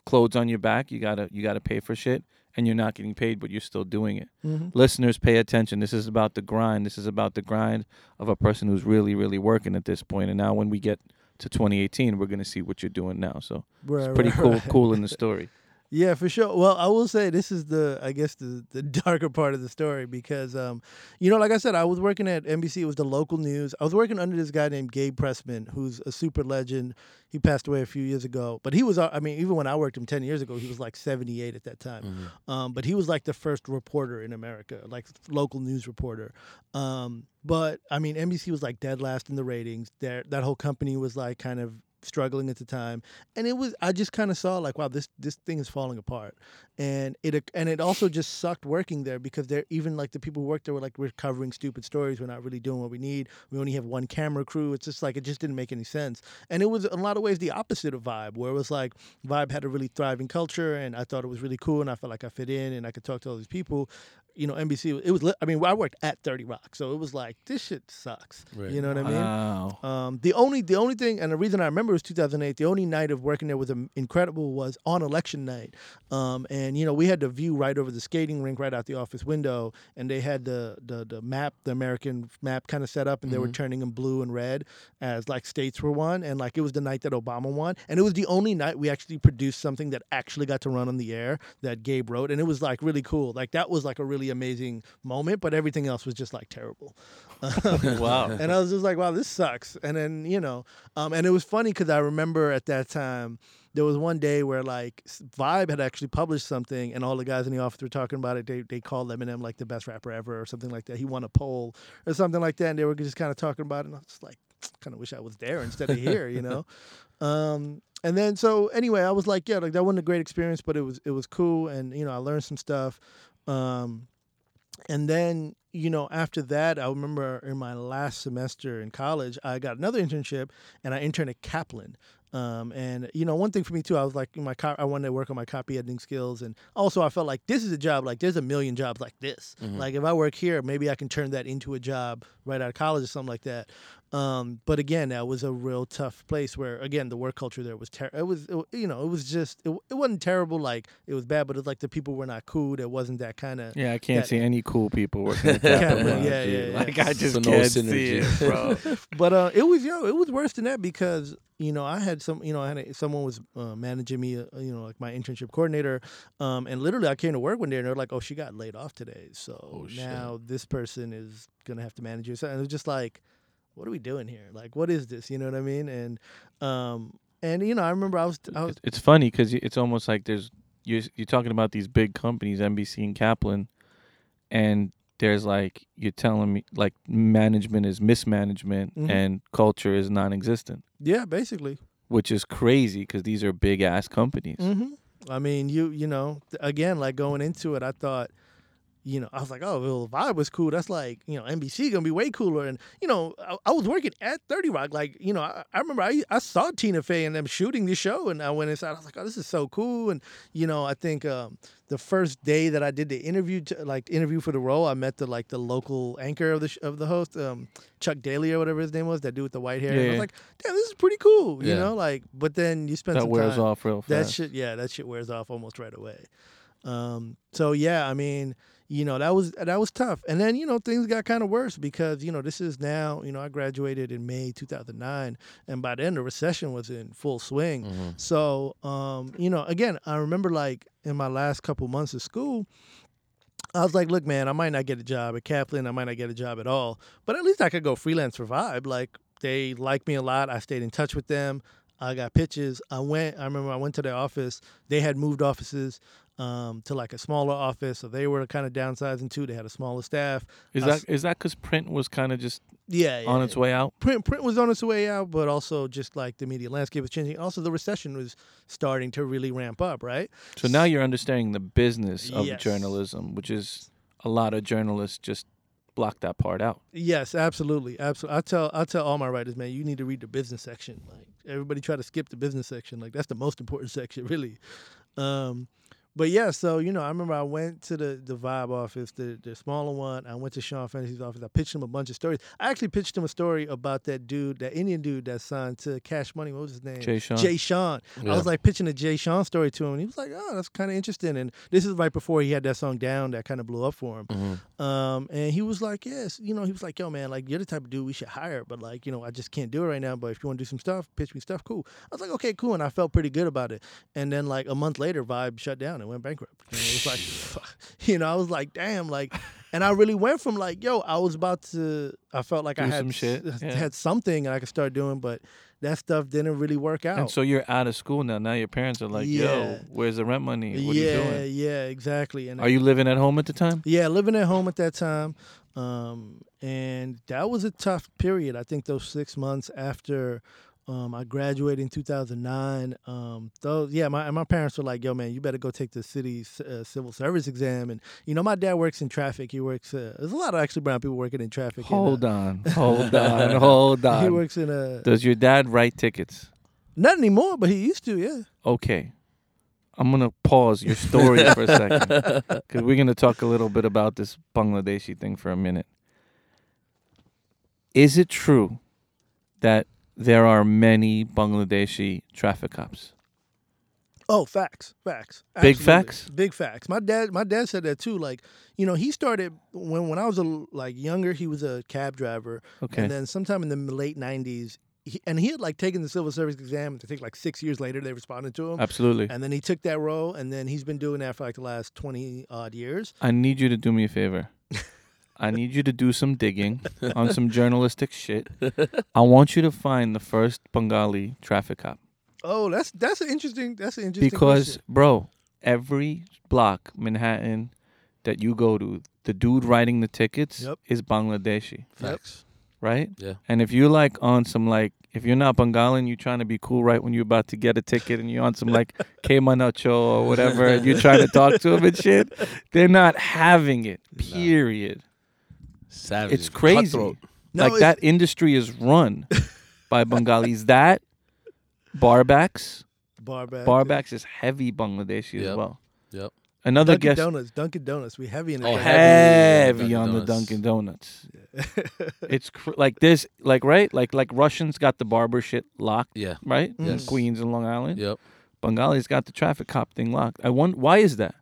clothes on your back you got to you got to pay for shit and you're not getting paid but you're still doing it Mhm. listeners pay attention this is about the grind this is about the grind of a person who's really really working at this point. and now when we get to 2018 we're going to see what you're doing now so Right, it's pretty right, cool right. cool in the story Yeah, for sure. Well, I will say this is the, I guess the the darker part of the story because, um, you know, like I said, I was working at NBC. It was the local news. I was working under this guy named Gabe Pressman, who's a super legend. He passed away a few years ago, but he was, uh, I mean, even when I worked him ten years ago, he was like seventy eight at that time. Um, but he was like the first reporter in America, like local news reporter. Um, but I mean, NBC was like dead last in the ratings. There, that whole company was like kind of struggling at the time, and it was. I just kind of saw like, wow, this this thing is falling apart, and it and it also just sucked working there because they're even like the people who worked there were like, we're covering stupid stories. We're not really doing what we need. We only have one camera crew. It's just like it just didn't make any sense, and it was in a lot of ways the opposite of Vibe, where it was like Vibe had a really thriving culture, and I thought it was really cool, and I felt like I fit in, and I could talk to all these people. You know, NBC. It was. I mean, I worked at Thirty Rock, so it was like this shit sucks. Right. You know what I mean? wow Um, the only the only thing, and the reason I remember was 2008. The only night of working there was incredible was on election night, um, and you know we had the view right over the skating rink, right out the office window, and they had the the, the map, the American map, kind of set up, and they were Mhm. turning them blue and red as like states were won, and like it was the night that Obama won, and it was the only night we actually produced something that actually got to run on the air that Gabe wrote, and it was like really cool. Like that was like a really amazing moment, but everything else was just like terrible. wow and I was just like, wow, this sucks. And then, you know, um, and it was funny because I remember at that time, there was one day where like Vibe had actually published something and all the guys in the office were talking about it. They, they called Eminem like the best rapper ever or something like that. He won a poll or something like that. And they were just kind of talking about it. And I was like, kind of wish I was there instead of here, you know? Um, and then so anyway, I was like, yeah, like that wasn't a great experience, but it was it was cool, and you know, I learned some stuff. Um, and then you know after that i remember in my last semester in college i got another internship and i interned at kaplan. Um, and you know one thing for me too i was like my co- i wanted to work on my copy editing skills. And also i felt like this is a job like there's a million jobs like this. Mhm. like if i work here maybe i can turn that into a job right out of college or something like that Um, but again, that was a real tough place where again the work culture there was ter- it was it, you know it was just it, it wasn't terrible like it was bad, but it's like the people were not cool. There wasn't that kind of Yeah, I can't Yeah. see any cool people working at Yeah, Kaplan yeah, yeah, yeah. Like I just So no can't see synergy. it, bro. but uh, it was yo, it was worse than that because you know I had some, you know, I had a, someone was uh, managing me, uh, you know, like my internship coordinator, um, and literally I came to work one day and they're like, "Oh, she got laid off today, so Oh, shit. now this person is gonna have to manage you." So and it was just like, what are we doing here? Like, what is this? You know what I mean? And um, and you know, I remember I was, I was, it's funny because it's almost like there's you're you're talking about these big companies, NBC and Kaplan, and there's like you're telling me like management is mismanagement Mhm. and culture is non-existent, yeah, basically. which is crazy because these are big ass companies. hmm I mean, you you know, again, like going into it, I thought, you know, I was like, oh, well, the vibe was cool. That's like, you know, NBC gonna be way cooler. And you know, I, I was working at Thirty Rock. Like, you know, I, I remember I I saw Tina Fey and them shooting the show, and I went inside. I was like, oh, this is so cool. And you know, I think um, the first day that I did the interview, to, like interview for the role, I met the like the local anchor of the sh- of the host, um, Chuck Daly or whatever his name was, that dude with the white hair. Yeah, And I was like, damn, this is pretty cool. You Yeah. know, like, but then you spend That some wears time, off real fast. that shit, yeah, that shit wears off almost right away. Um, so yeah, I mean, you know, that was that was tough. And then you know things got kind of worse because you know this is now you know I graduated in May 2009, and by then the recession was in full swing. Mhm. So um, you know, again, I remember like in my last couple months of school. I was like, look, man, I might not get a job at Kaplan. I might not get a job at all, but at least I could go freelance for Vibe. Like, they like me a lot. I stayed in touch with them. I got pitches. I went, I remember I went to their office. They had moved offices um, to like a smaller office. So they were kind of downsizing too. They had a smaller staff. Is that is that because print was kind of just Yeah. yeah on its way out? print print was on its way out, but also just like the media landscape was changing. Also, the recession was starting to really ramp up, right? So now you're understanding the business of Yes. journalism, which is a lot of journalists just block that part out. Yes, absolutely, absolutely. I tell I tell all my writers, man, you need to read the business section. Like everybody try to skip the business section. Like that's the most important section, really. Um, but yeah, so you know, I remember I went to the the Vibe office, the the smaller one. I went to Sean Fennessey's office. I pitched him a bunch of stories. I actually pitched him a story about that dude, that Indian dude that signed to Cash Money. What was his name? Jay Sean. Jay Sean. I was like pitching a Jay Sean story to him, and he was like, "Oh, that's kind of interesting." And this is right before he had that song down that kind of blew up for him. Mhm. Um, and he was like, "Yes, you know," he was like, "Yo, man, like you're the type of dude we should hire, but like, you know, I just can't do it right now. But if you want to do some stuff, pitch me stuff, cool." I was like, "Okay, cool," and I felt pretty good about it. And then like a month later, Vibe shut down and went bankrupt. And it was like, fuck. you know, I was like, "Damn!" Like, and I really went from like, "Yo," I was about to, I felt like I had some shit, yeah. had something I could start doing, but that stuff didn't really work out. And so you're out of school now. Now your parents are like, Yeah. "Yo, where's the rent money? What yeah, are you doing? yeah, exactly. And Are you living at home at the time?" Yeah, living at home at that time. Um, and that was a tough period. I think those six months after um, I graduated in 2009. Um, those, yeah, my my parents were like, "Yo, man, you better go take the city's uh, civil service exam." And you know, my dad works in traffic. He works. Uh, there's a lot of actually brown people working in traffic. and, uh, Hold on, hold on, hold on. He works in a Does your dad write tickets? not anymore, but he used to. Yeah. Okay. I'm gonna pause your story for a second because we're gonna talk a little bit about this Bangladeshi thing for a minute. Is it true that there are many Bangladeshi traffic cops? Oh, facts, facts. Big facts? Big facts. My dad, my dad said that too. Like, you know, he started when when I was a, like younger. He was a cab driver, Okay. and then sometime in the late '90s, he, and he had like taken the civil service exam. I think like six years later, they responded to him, Absolutely. and then he took that role, and then he's been doing that for like the last twenty odd years. I need you to do me a favor. I need you to do some digging on some journalistic shit. I want you to find the first Bengali traffic cop. Oh, that's that's an interesting. That's an interesting. because question. bro every block manhattan that you go to the dude writing the tickets Yep. is bangladeshi Facts. right Yeah. and if you're like on some like if you're not bengalan you're trying to be cool right when you're about to get a ticket and you're on some like K Manacho or whatever and you're trying to talk to them and shit they're not having it Nah. period Savage. it's crazy Cutthroat. No, like it's- that industry is run by bengalis that barbacks Barback. barbacks is heavy bangladeshi as well Yep. Another Dunkin' guest Donuts, Dunkin' Donuts. We heavy in it. Oh, guys. heavy. heavy on the Donuts. Dunkin' Donuts. It's cr- like this, like right, like like Russians got the barber shit locked, Yeah. right? Mm. In Yes. Queens and Long Island. Yep. Bengalis got the traffic cop thing locked. I wonder why is that?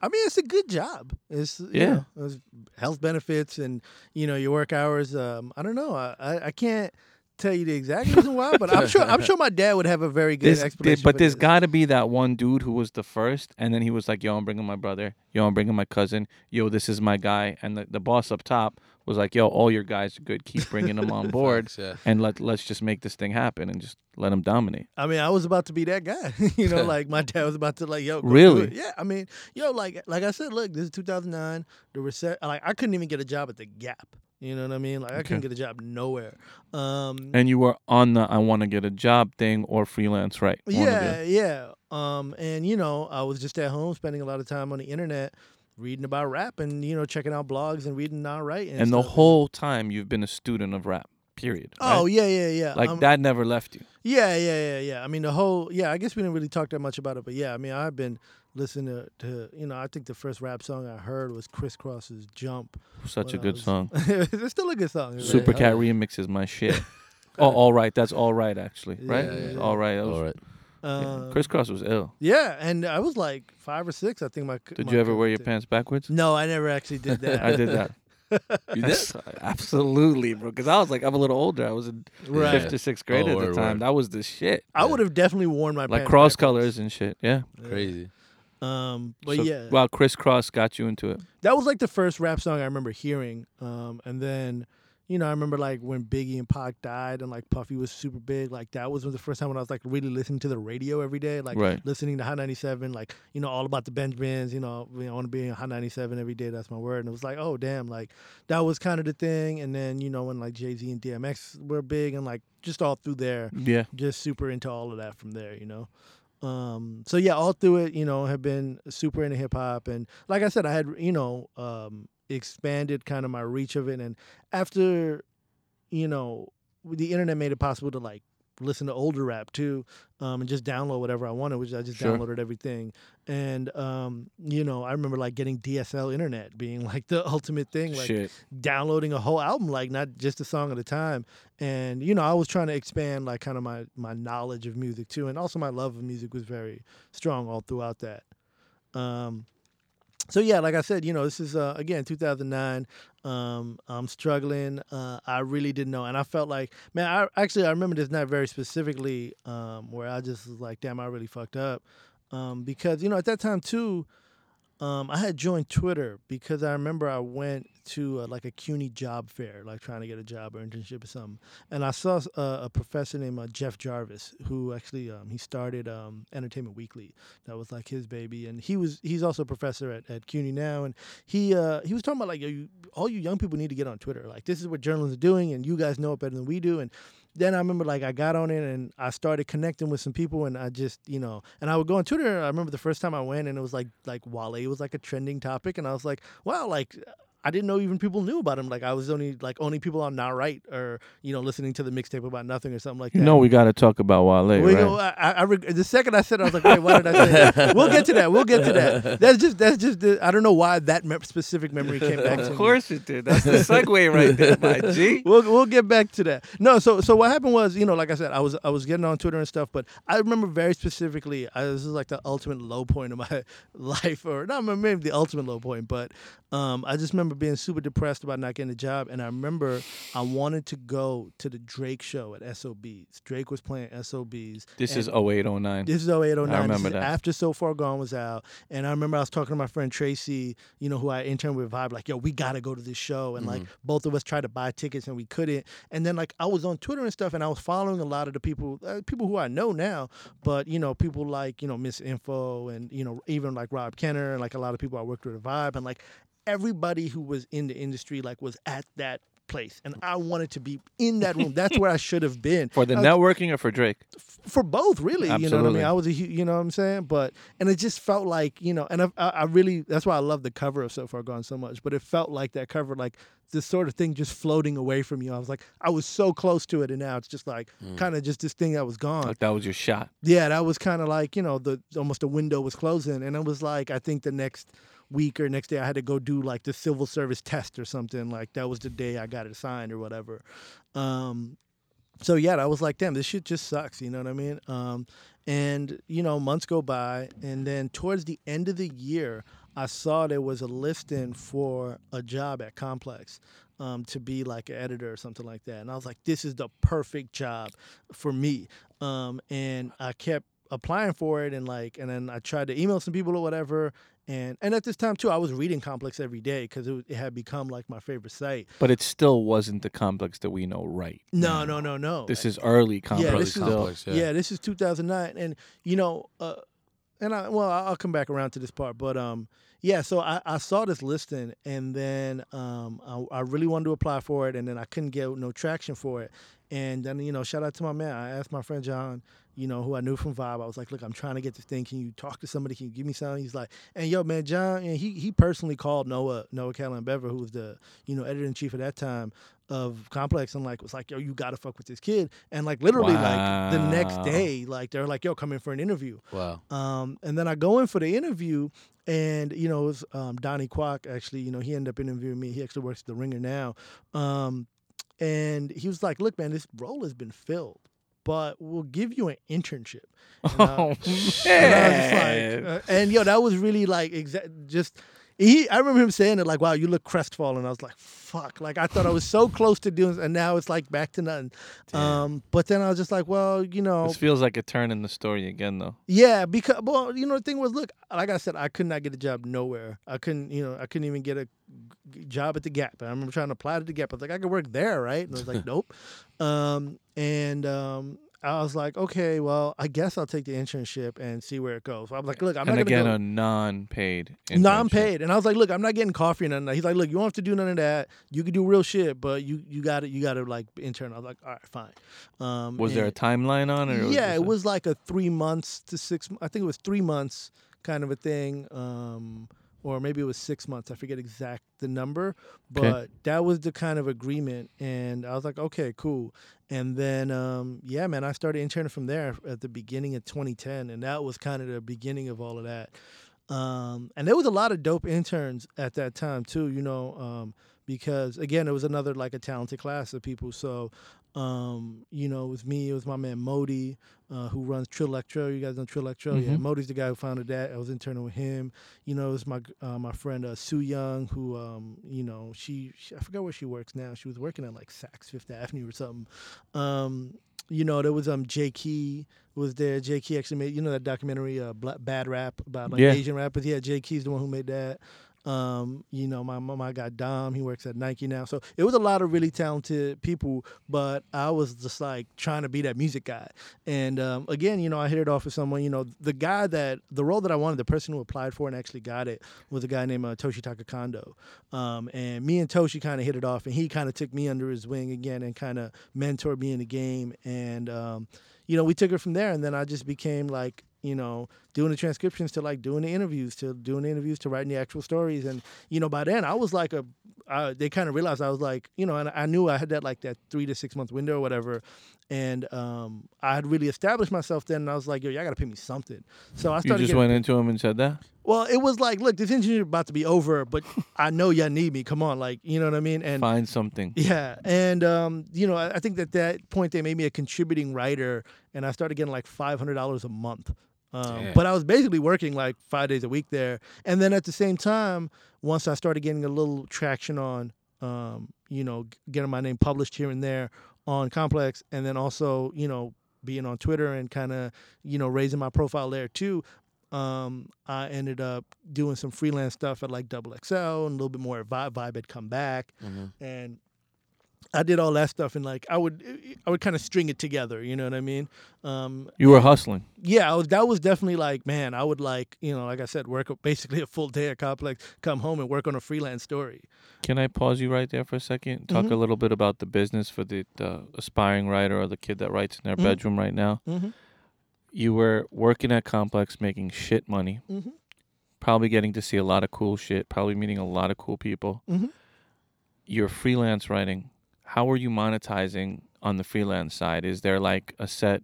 I mean, it's a good job. It's you Yeah. know, it's health benefits and you know your work hours. Um, I don't know. I, I, I can't tell you the exact reason why, but I'm sure I'm sure my dad would have a very good There's- explanation. but there's this. got to be that one dude who was the first, and then he was like, "Yo, I'm bringing my brother. Yo, I'm bringing my cousin. Yo, this is my guy." And the, the boss up top was like, "Yo, all your guys are good. Keep bringing them on board, Facts, yeah. and let let's just make this thing happen and just let them dominate." I mean, I was about to be that guy. you know, like my dad was about to like, yo, Really? Yeah. I mean, yo, like like I said, look, this is 2009. The reset. Like I couldn't even get a job at the Gap. You know what I mean? Like I couldn't Okay. get a job nowhere. Um, And you were on the "I want to get a job" thing or freelance, right? One or the yeah, yeah. Um, and you know, I was just at home spending a lot of time on the internet, reading about rap and you know checking out blogs and reading all right. And, And the whole time you've been a student of rap. Period. Oh right? yeah, yeah, yeah. like Um, that never left you. Yeah, yeah, yeah, yeah. I mean, the whole yeah. I guess we didn't really talk that much about it, but yeah. I mean, I've been listening to, to you know. I think the first rap song I heard was Kris Kross's "Jump." Such a good was- song. it's still a good song. Super like- Cat remix is my shit. oh, all right. That's all right, actually. right yeah, yeah, yeah. all right was, all right Uh, Kris Kross was ill. Yeah, and I was like five or six. I think my. Did my you ever wear your did. pants backwards? No, I never actually did that. I did that. You did? Absolutely, bro. Because I was like, I'm a little older. I was in Right. fifth or sixth grade Oh, at word, the time. word. That was the shit. I would have definitely worn my Like pants cross backwards. colors and shit. Yeah. Yeah. Crazy. Um, but So- yeah, Wow, Kris Kross got you into it. that was like the first rap song I remember hearing. Um, and then, you know, I remember like when Biggie and Pac died and like Puffy was super big. Like that was the first time when I was like really listening to the radio every day, like Right. listening to Hot 97, like you know all about the Benjamins. You know, I want to be in Hot 97 every day. That's my word. And it was like, oh damn, like that was kind of the thing. And then you know when like Jay Z and DMX were big and like just all through there, Yeah. just super into all of that from there, you know. Um, so yeah, all through it, you know, have been super into hip hop, and like I said, I had you know um, expanded kind of my reach of it, and after, you know, the internet made it possible to like listen to older rap too, um, and just download whatever I wanted, which I just Sure. downloaded everything, and um, you know, I remember like getting DSL internet being like the ultimate thing, like shit. downloading a whole album, like not just a song at a time. And you know, I was trying to expand like kind of my my knowledge of music too, and also my love of music was very strong all throughout that. Um, so yeah, like I said, you know, this is uh, again 2009. Um, I'm struggling. Uh, I really didn't know, and I felt like, man, I actually I remember this night very specifically, um, where I just was like, damn, I really fucked up, um, because you know at that time too, um, I had joined Twitter because I remember I went to uh, like a CUNY job fair, like trying to get a job or internship or something, and I saw uh, a professor named uh, Jeff Jarvis who actually um, he started um, Entertainment Weekly. That was like his baby, and he was he's also a professor at, at CUNY now, and he uh, he was talking about like all you young people need to get on Twitter. Like this is what journalists are doing, and you guys know it better than we do, and then I remember like I got on it and I started connecting with some people and I just you know and I would go on Twitter. I remember the first time I went and it was like like Wale was like a trending topic and I was like wow like I didn't know even people knew about him. Like I was only like only people on Nah Right or you know listening to the mixtape about nothing or something like that. You know we got to talk about Wale, We right? go, I, I, I the second I said, it, I was like, "Wait, why did I say that?" We'll get to that. We'll get to that. That's just that's just the, I don't know why that me- specific memory came back. to of me. course it did. That's the segue right there, my G. we'll we'll get back to that. No, so so what happened was, you know, like I said, I was I was getting on Twitter and stuff, but I remember very specifically, I, this is like the ultimate low point of my life, or not maybe the ultimate low point, but um, I just remember being super depressed about not getting a job, and I remember I wanted to go to the Drake show at SOBs. Drake was playing SOBs. This is 0809. this is 0809. I remember that. After So Far Gone was out. And I remember I was talking to my friend Tracy, you know, who I interned with Vibe, like, yo, we got to go to this show. And like, both of us tried to buy tickets and we couldn't. And then like, I was on Twitter and stuff and I was following a lot of the people, uh, people who I know now, but, you know, people like, you know, Miss Info and, you know, even like Rob Kenner and like a lot of people I worked with at Vibe. And like, everybody who was in the industry like was at that place, and I wanted to be in that room. That's where I should have been. For the was- networking or for Drake? for both really you know what i mean? I was a hu- you know what i'm saying? But and it just felt like you know and I, I I really that's why i love the cover of so far gone so much but it felt like that cover like this sort of thing just floating away from you. I was like i was so close to it and now it's just like mm. kind of just this thing that was gone. Like that was your shot. yeah that was kind of like you know the almost the window was closing and it was like i think the next week or next day i had to go do like the civil service test or something like that was the day i got it signed or whatever. Um so yeah i was like damn this shit just sucks you know what i mean? Um and you know months go by and then towards the end of the year i saw there was a listing for a job at complex um, to be like an editor or something like that. And i was like this is the perfect job for me. Um, and i kept applying for it and like and then i tried to email some people or whatever and and at this time too i was reading complex every day because it, it had become like my favorite site But it still wasn't the complex that we know right. no now. no no no This is early complex Yeah, this is- still. complex. Yeah. yeah. this is 2009 and you know uh and i well i'll come back around to this part but um yeah so i, I saw this listing and then um I, I really wanted to apply for it and then i couldn't get no traction for it and then you know shout out to my man i asked my friend john you know who i knew from vibe i was like look i'm trying to get this thing. Can you talk to somebody? Can you give me something? He's like and yo man john and he he personally called noah noah Callahan-Bever who was the you know editor-in-chief at that time of complex and like was like yo you gotta fuck with this kid. And like literally like the next day like they're like yo come in for an interview. Wow. um, and then I go in for the interview, and you know, it was um, Donnie Kwak Actually, you know, he ended up interviewing me. He actually works at the Ringer now, um, and he was like, "Look, man, this role has been filled, but we'll give you an internship." And Oh and I was like, uh, and yo, that was really like exa- just. He, I remember him saying it like, "Wow, you look crestfallen." I was like, "Fuck!" Like I thought I was so close to doing, and now it's like back to nothing. Um, but then I was just like, "Well, you know, this feels like a turn in the story again, though. yeah, because well, you know the thing was, look, like I said, I could not get a job nowhere. I couldn't, you know, I couldn't even get a job at the Gap. I remember trying to apply to the Gap. I was like, I could work there, right? And I was like, nope. Um, and um, I was like, okay, well, I guess I'll take the internship and see where it goes. I'm like, look, I'm and not again, a non-paid. internship. non-paid. And I was like, look, I'm not getting coffee or nothing. He's like, look, you don't have to do none of that. You can do real shit, but you you got to you got to like intern. I was like, all right, fine. Um, Was there a timeline on it? Or yeah, this it was like a three months to six. I think it was three months kind of a thing, um, or maybe it was six months. I forget exact the number, but Okay. that was the kind of agreement. And I was like, okay, cool. And then, um, yeah, man, I started interning from there at the beginning of 2010, and that was kind of the beginning of all of that. Um, and there was a lot of dope interns at that time too, you know, um, because again, it was another like a talented class of people. So, um, you know, it was me, it was my man Modi, uh, who runs Trillectro. You guys know Trillectro? Yeah, Mhm. Modi's the guy who founded that. I was interning with him. You know, it was my uh, my friend uh, Sue Young, who, um, you know, she, she I forgot where she works now. She was working at like Saks Fifth Avenue or something. Um, you know, there was um Jaeki was there. Jaeki actually made you know that documentary uh, Bla Bad Rap about like Yeah. Asian rappers. Yeah, Jaeki's the one who made that. Um, you know, my mom, my guy Dom, he works at Nike now. So it was a lot of really talented people, but I was just like trying to be that music guy. And um, again, you know, I hit it off with someone. You know, the guy that the role that I wanted, the person who applied for and actually got it was a guy named uh, Toshitaka Kondo. Um, and me and Toshi kind of hit it off, and he kind of took me under his wing again and kind of mentored me in the game. And um, you know, we took it from there, and then I just became like, you know, doing the transcriptions to like doing the interviews to doing the interviews to writing the actual stories. And you know, by then I was like a, uh, they kind of realized I was like, you know, and I knew I had that like that three to six month window or whatever. And um, I had really established myself then, and I was like, "Yo, y'all gotta pay me something." So I started. You just getting- went into him and said that. well, it was like, "Look, this internship about to be over, but I know y'all need me. Come on, like, you know what I mean?" And Find something. yeah, and um, you know, I I think that that point they made me a contributing writer, and I started getting like five hundred dollars a month. Um, but I was basically working like five days a week there, and then at the same time, once I started getting a little traction on, um, you know, getting my name published here and there on Complex, and then also, you know, being on Twitter and kind of, you know, raising my profile there too. Um, I ended up doing some freelance stuff at like Double XL and a little bit more at Vibe. Vibe had come back, Mhm. and I did all that stuff and like I would I would kind of string it together. You know what I mean? Um, You were hustling. yeah, I was, that was definitely like, man, I would like, you know, like I said, work basically a full day at Complex, come home and work on a freelance story. Can I pause you right there for a second? Talk Mhm. a little bit about the business for the, the aspiring writer or the kid that writes in their Mhm. bedroom right now. Mm-hmm. You were working at Complex, making shit money, Mm-hmm. probably getting to see a lot of cool shit, probably meeting a lot of cool people. Mhm. You're freelance writing. How are you monetizing on the freelance side? Is there like a set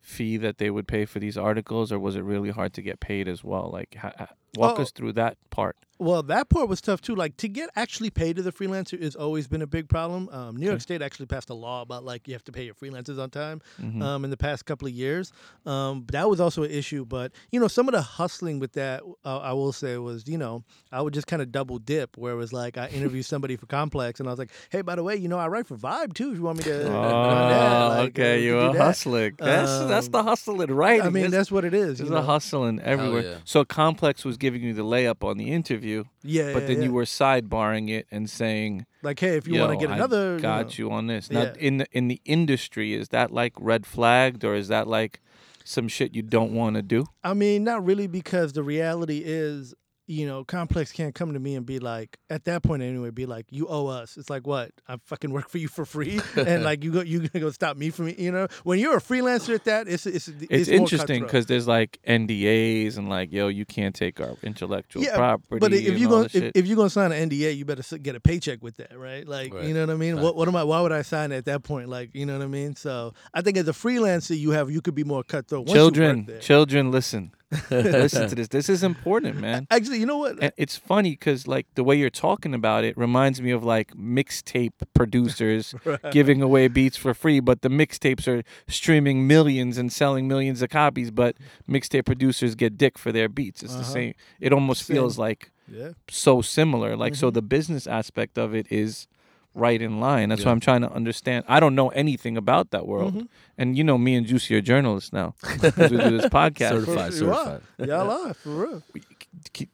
fee that they would pay for these articles, or was it really hard to get paid as well? Like, ha- walk Oh. us through that part. Well, that part was tough too. Like to get actually paid to the freelancer has always been a big problem. Um, New York Okay. State actually passed a law about like you have to pay your freelancers on time. Mhm. Um, in the past couple of years, um, that was also an issue. But you know, some of the hustling with that, uh, I will say, was you know, I would just kind of double dip. Where it was like I interviewed somebody for Complex, and I was like, hey, by the way, you know, I write for Vibe too. If you want me to, Oh, that, like, okay, we you are do that. hustling. That's that's the Um, hustling, right? I mean, that's what it is. There's you a hustling everywhere. yeah. So Complex was giving you the layup on the interview, Yeah, but yeah, then yeah. you were sidebarring it and saying, like, hey, if you Yo, want to get I another, got you. you on this. Now, Yeah. in the in the industry, is that like red flagged, or is that like some shit you don't want to do? I mean, not really, because the reality is, you know, Complex can't come to me and be like, at that point anyway, be like, you owe us. It's like, what? I fucking work for you for free, and like you go, you gonna go stop me from, you know, when you're a freelancer at that, it's it's it's, It's, interesting because there's like NDAs and like, yo, you can't take our intellectual Yeah, property. But if you gonna if, if you're gonna sign an NDA, you better get a paycheck with that, right? Like, Right. you know what I mean? What what am I? Why would I sign at that point? Like, you know what I mean? So I think as a freelancer, you have you could be more cutthroat. Once you work children, children, listen, listen to this. This is important, man. Actually, you know what? And it's funny because like the way you're talking about it reminds me of like mixtape producers giving away beats for free, but the mixtapes are streaming millions and selling millions of copies, but mixtape producers get dick for their beats. It's the Uh-huh. same. It almost Same. feels like yeah. so similar. Like so, Mhm. the business aspect of it is right in line. That's Yeah. what I'm trying to understand. I don't know anything about that world, Mhm. and you know, me and Juicy are journalists now because we do this podcast. certified, You are. certified. Y'all are for real.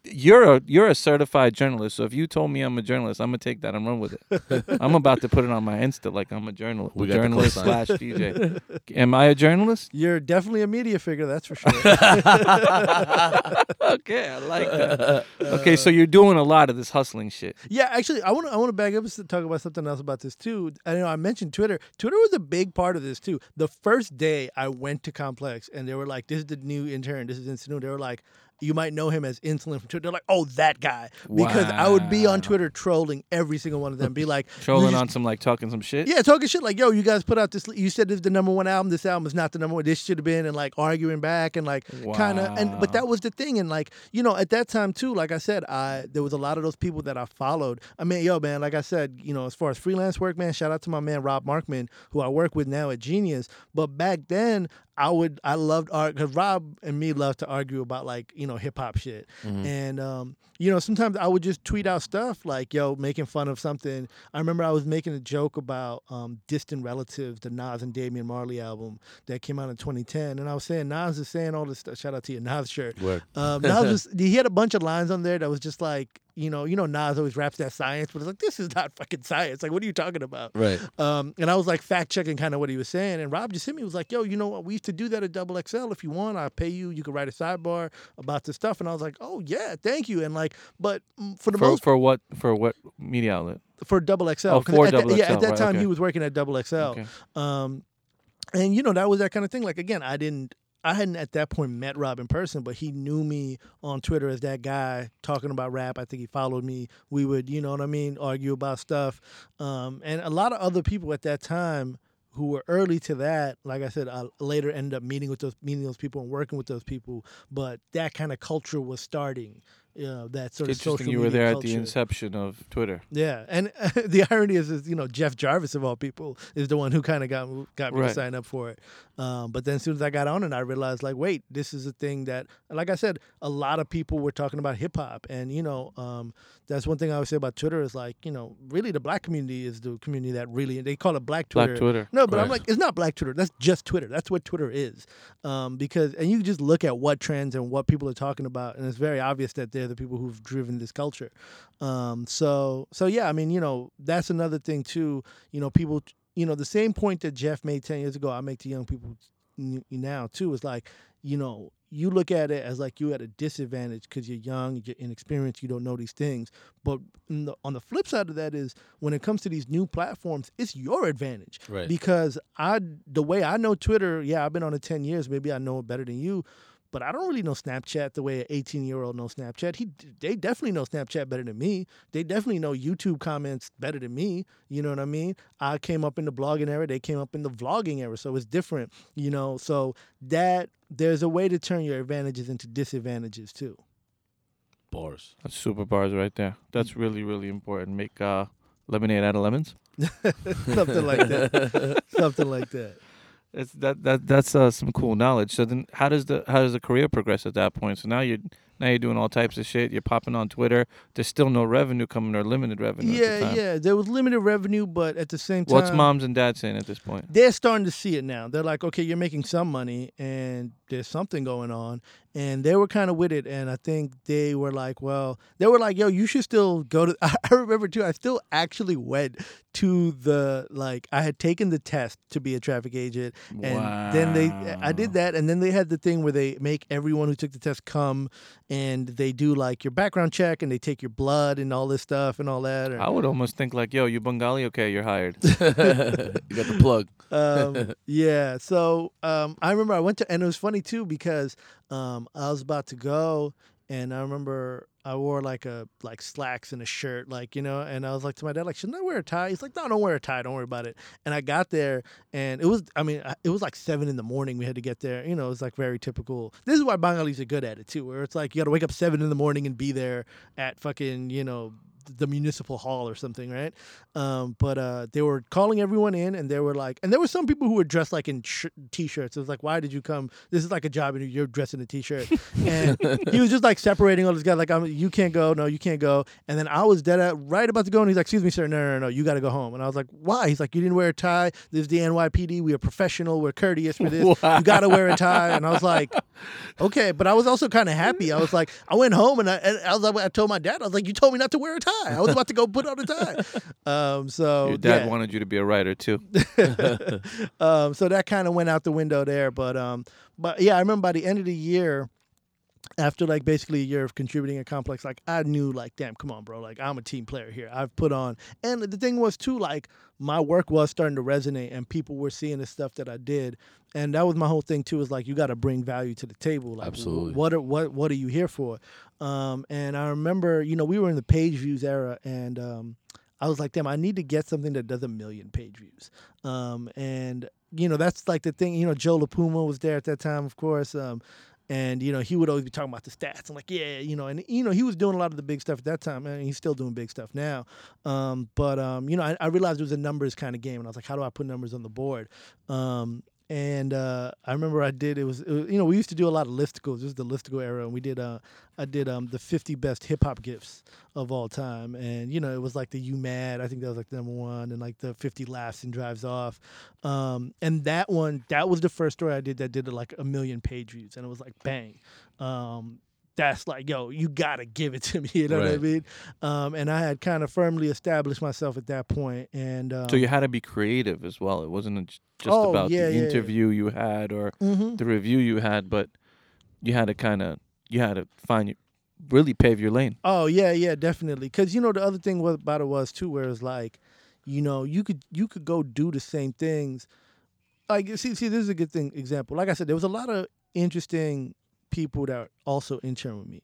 You're a you're a certified journalist. So if you told me I'm a journalist, I'm gonna take that and run with it. I'm about to put it on my Insta like I'm a journalist. We journalist slash DJ. Am I a journalist? You're definitely a media figure, that's for sure. okay, I like that. Okay, so you're doing a lot of this hustling shit. yeah, actually, I want to I want to back up and talk about something else about this too. I know I mentioned Twitter. Twitter was a big part of this too. The first day I went to Complex and they were like, "This is the new intern. This is Insanul." They were like. You might know him as incilin from Twitter. They're like, oh, that guy. Because I would be on Twitter trolling every single one of them. Be like, Trolling on some like talking some shit. Yeah, talking shit like, yo, you guys put out this. You said this is the number one album. This album is not the number one. This should have been, and like arguing back and like kind of. And but that was the thing, and like you know, at that time too, like I said, I there was a lot of those people that I followed. I mean, yo, man, like I said, you know, as far as freelance work, man, shout out to my man Rob Markman, who I work with now at Genius. But back then, I would I loved art because Rob and me love to argue about like you know hip hop shit, and um, you know sometimes I would just tweet out stuff like yo making fun of something. I remember I was making a joke about um, Distant Relatives, the Nas and Damian Marley album that came out in 2010, and I was saying Nas is saying all this stuff. Shout out to your Nas shirt. Um, Nas was he had a bunch of lines on there that was just like you know you know Nas always raps that science, but it's like this is not fucking science. Like what are you talking about? Right. Um, and I was like fact checking kind of what he was saying. And Rob just hit me. He was like, yo, you know what? We used to do that at Double XL. If you want, I'll pay you. You could write a sidebar about this stuff. And I was like, oh, yeah, thank you. And like, but mm, for the For, most for what for what media outlet? for Double XL. Oh, for Double Yeah, XL, at that right, time, okay. he was working at Double XL. Okay. Um, and you know that was that kind of thing. Like again, I didn't, I hadn't at that point met Rob in person, but he knew me on Twitter as that guy talking about rap. I think he followed me. We would, you know what I mean, argue about stuff. Um, and a lot of other people at that time who were early to that, like I said, I later ended up meeting with those, meeting those people and working with those people. But that kind of culture was starting. You know, that sort of Interesting. social You were there culture. at the inception of Twitter. Yeah, and the irony is, is, you know, Jeff Jarvis of all people is the one who kind of got got me Right. to sign up for it. Um, but then as soon as I got on it, I realized like, wait, this is a thing that, like I said, a lot of people were talking about hip hop, and you know, um, that's one thing I always say about Twitter is like, you know, really the black community is the community that really they call it Black Twitter. Black Twitter. No, but I'm like, it's not Black Twitter. That's just Twitter. That's what Twitter is. Um, because and you just look at what trends and what people are talking about, and it's very obvious that there's the people who've driven this culture. Um, so so yeah, I mean, you know, that's another thing too. You know, people, you know, the same point that Jeff made ten years ago, I make to young people now too. Is like, you know, you look at it as like you at a disadvantage because you're young, you're inexperienced, you don't know these things. But the, on the flip side of that is when it comes to these new platforms, it's your advantage Right. because I the way I know Twitter, yeah, I've been on it ten years. Maybe I know it better than you, but I don't really know Snapchat the way an eighteen year old knows Snapchat. He they definitely know Snapchat better than me. They definitely know YouTube comments better than me. You know what I mean? I came up in the blogging era. They came up in the vlogging era, so it's different. You know, so that there's a way to turn your advantages into disadvantages too. Bars. That's super bars right there. That's really really important. Make uh, lemonade out of lemons. Something like that. Something like that. It's that that that's uh, some cool knowledge. So then, how does the how does the career progress at that point? So now you're now you're doing all types of shit. You're popping on Twitter. There's still no revenue coming or limited revenue. the Yeah, time. yeah. There was limited revenue, but at the same time, What's moms and dads saying at this point? they're starting to see it now. They're like, okay, you're making some money and there's something going on. And they were kind of with it. And I think they were like, well, they were like, yo, you should still go to. I remember too, I still actually went to the, like, I had taken the test to be a traffic agent. And then they, I did that. And then they had the thing where they make everyone who took the test come and they do like your background check and they take your blood and all this stuff and all that. Or, I would almost think like, yo, you Bengali? Okay, you're hired. you got the plug. um, yeah. So um, I remember I went to, and it was funny too because um, I was about to go, and I remember I wore like a like slacks and a shirt, like you know, and I was like to my dad, like, shouldn't I wear a tie? He's like, no, don't wear a tie, don't worry about it. And I got there, and it was, I mean, it was like seven in the morning. We had to get there, you know, it was like very typical. This is why Bengalis are good at it too, where it's like you got to wake up seven in the morning and be there at fucking, you know. The municipal hall or something, right? Um, but uh, they were calling everyone in, and they were like, and there were some people who were dressed like in sh- t-shirts. It was like, why did you come? This is like a job, and you're dressed in a t-shirt. And he was just like separating all these guys, like, I'm, you can't go, no, you can't go. And then I was dead at right about to go, and he's like, excuse me, sir, no, no, no, no, you got to go home. And I was like, why? He's like, you didn't wear a tie. This is the NYPD. We are professional. We're courteous for this. You got to wear a tie. And I was like, okay, but I was also kind of happy. I was like, I went home and I, and I was like, I told my dad, I was like, you told me not to wear a tie. I was about to go put on a tie. Um, so Your dad yeah. wanted you to be a writer too. um, so that kind of went out the window there. But um, but yeah, I remember by the end of the year, after like basically a year of contributing at Complex, like I knew like, damn, come on, bro, like I'm a team player here. I've put on, and the thing was too, like my work was starting to resonate, and people were seeing the stuff that I did, and that was my whole thing too. Is like you got to bring value to the table. Like, Absolutely. What are what what are you here for? Um, and I remember, you know, we were in the page views era, and um, I was like, damn, I need to get something that does a million page views. Um, and you know, that's like the thing. You know, Joe LaPuma was there at that time, of course. Um, and you know, he would always be talking about the stats. I'm like, yeah, you know, and you know, he was doing a lot of the big stuff at that time, and he's still doing big stuff now. Um, but um, you know, I, I realized it was a numbers kind of game, and I was like, how do I put numbers on the board? Um, and uh, I remember I did it was, it was you know we used to do a lot of listicles. This is the listicle era, and we did uh I did um the 50 best hip hop gifts of all time, and you know it was like the You Mad I think that was like number one, and like the 50 laughs and drives off, um and that one that was the first story I did that did like a million page views, and it was like bang, um that's like yo you gotta give it to me you know what I mean, um and I had kind of firmly established myself at that point, and um, So you had to be creative as well. It wasn't just Oh, about yeah, the yeah, yeah. interview you had or mhm. the review you had, but you had to kind of you had to find really pave your lane. Oh yeah, yeah, definitely. Because you know the other thing about it was too, where it's like, you know, you could you could go do the same things. Like see, see, this is a good thing example. Like I said, there was a lot of interesting people that are also intern with me,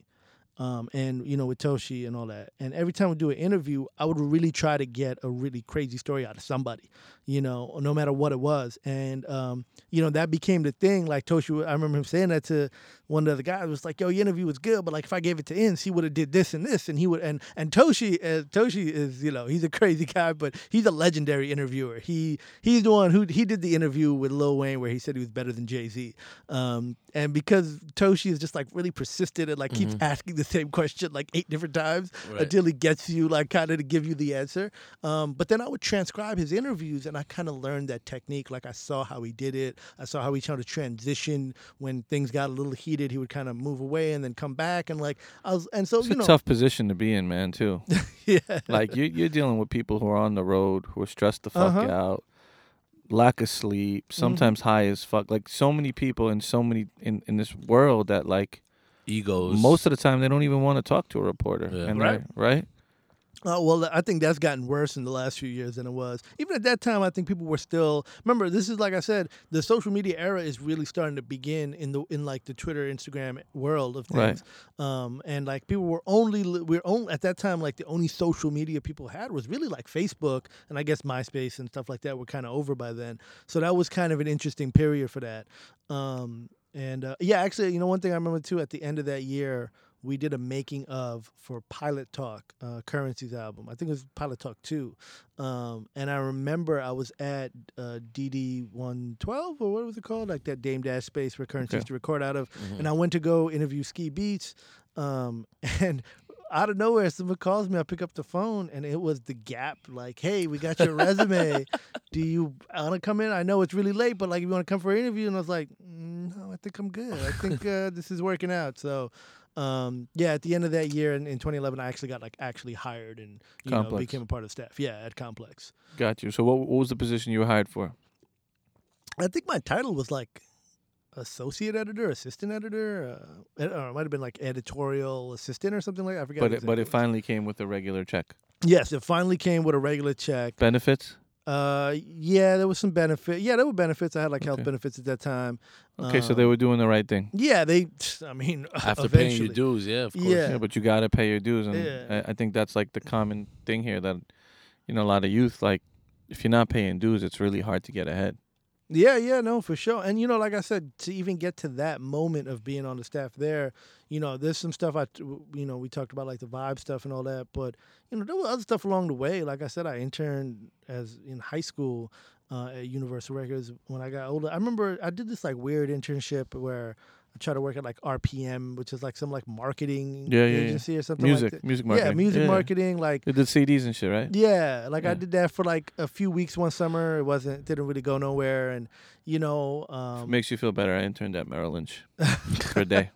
um, and you know with Toshi and all that. And every time we do an interview, I would really try to get a really crazy story out of somebody, you know, no matter what it was. And um, you know that became the thing. Like Toshi, I remember him saying that to one of the guys. Was like, "Yo, your interview was good, but like if I gave it to Ince, he would have did this and this, and he would." And and Toshi, uh, Toshi is you know he's a crazy guy, but he's a legendary interviewer. He he's the one who he did the interview with Lil Wayne where he said he was better than Jay Z. Um, and because Toshi is just like really persistent and like keeps asking the same question like eight different times Right. until he gets you like kind of to give you the answer. Um, but then I would transcribe his interviews and I kind of learned that technique. Like I saw how he did it. I saw how he tried to transition when things got a little heated heated, he would kind of move away and then come back and like I was and so It's you a know tough position to be in, man. Too. yeah like you, you're dealing with people who are on the road who are stressed the fuck Uh-huh. out, lack of sleep, sometimes high as fuck. Like so many people in so many in in this world that like Egos. most of the time they don't even want to talk to a reporter. Yeah. And Right. right. Uh, well, I think that's gotten worse in the last few years than it was. Even at that time, I think people were still. Remember, this is like I said, the social media era is really starting to begin in the in like the Twitter, Instagram world of Right. things. Um, and like people were only we we're only at that time like the only social media people had was really like Facebook and I guess MySpace and stuff like that were kind of over by then. So that was kind of an interesting period for that. Um, and uh, yeah, actually, you know, one thing I remember too at the end of that year we did a making of for Pilot Talk, uh, Curren$y's album. I think it was Pilot Talk 2. Um, and I remember I was at uh, DD 112, or what was it called? Like that Dame Dash space where Currency Okay. used to record out of. Mhm. And I went to go interview Ski Beatz. Um, and out of nowhere, someone calls me. I pick up the phone, and it was the Gap. Like, hey, we got your resume. Do you want to come in? I know it's really late, but like, if you want to come for an interview, and I was like, mm, no, I think I'm good. I think uh, this is working out. So, um, yeah, at the end of that year in, in 2011, I actually got like actually hired and you know became a part of staff. Yeah, at Complex. Got you. So what, what was the position you were hired for? I think my title was like associate editor, assistant editor, uh, or it might have been like editorial assistant or something like that. I forget. But it, exactly but it finally came with a regular check. Yes, it finally came with a regular check. Benefits. Uh, yeah, there was some benefit. Yeah, there were benefits. I had like health benefits at that time. Okay, so they Um, were doing the right thing. Yeah, they. I mean, After paying your dues, yeah, of course. Yeah. Yeah, but you got to pay your dues, and Yeah. I, I think that's like the common thing here. That you know, a lot of youth like if you're not paying dues, it's really hard to get ahead. Yeah, yeah, no, for sure. And you know, like I said, to even get to that moment of being on the staff there, you know, there's some stuff I, you know, we talked about like the vibe stuff and all that, but you know, there was other stuff along the way. Like I said, I interned as in high school uh, at Universal Records when I got older. I remember I did this like weird internship where I tried to work at like RPM, which is like some like marketing Yeah, yeah, yeah. agency or something Music, like that. music marketing. Yeah, music marketing, like They did CDs and shit, right? yeah, like I did that for like a few weeks one summer. It wasn't didn't really go nowhere, and you know, um, makes you feel better. I interned at Merrill Lynch for a day.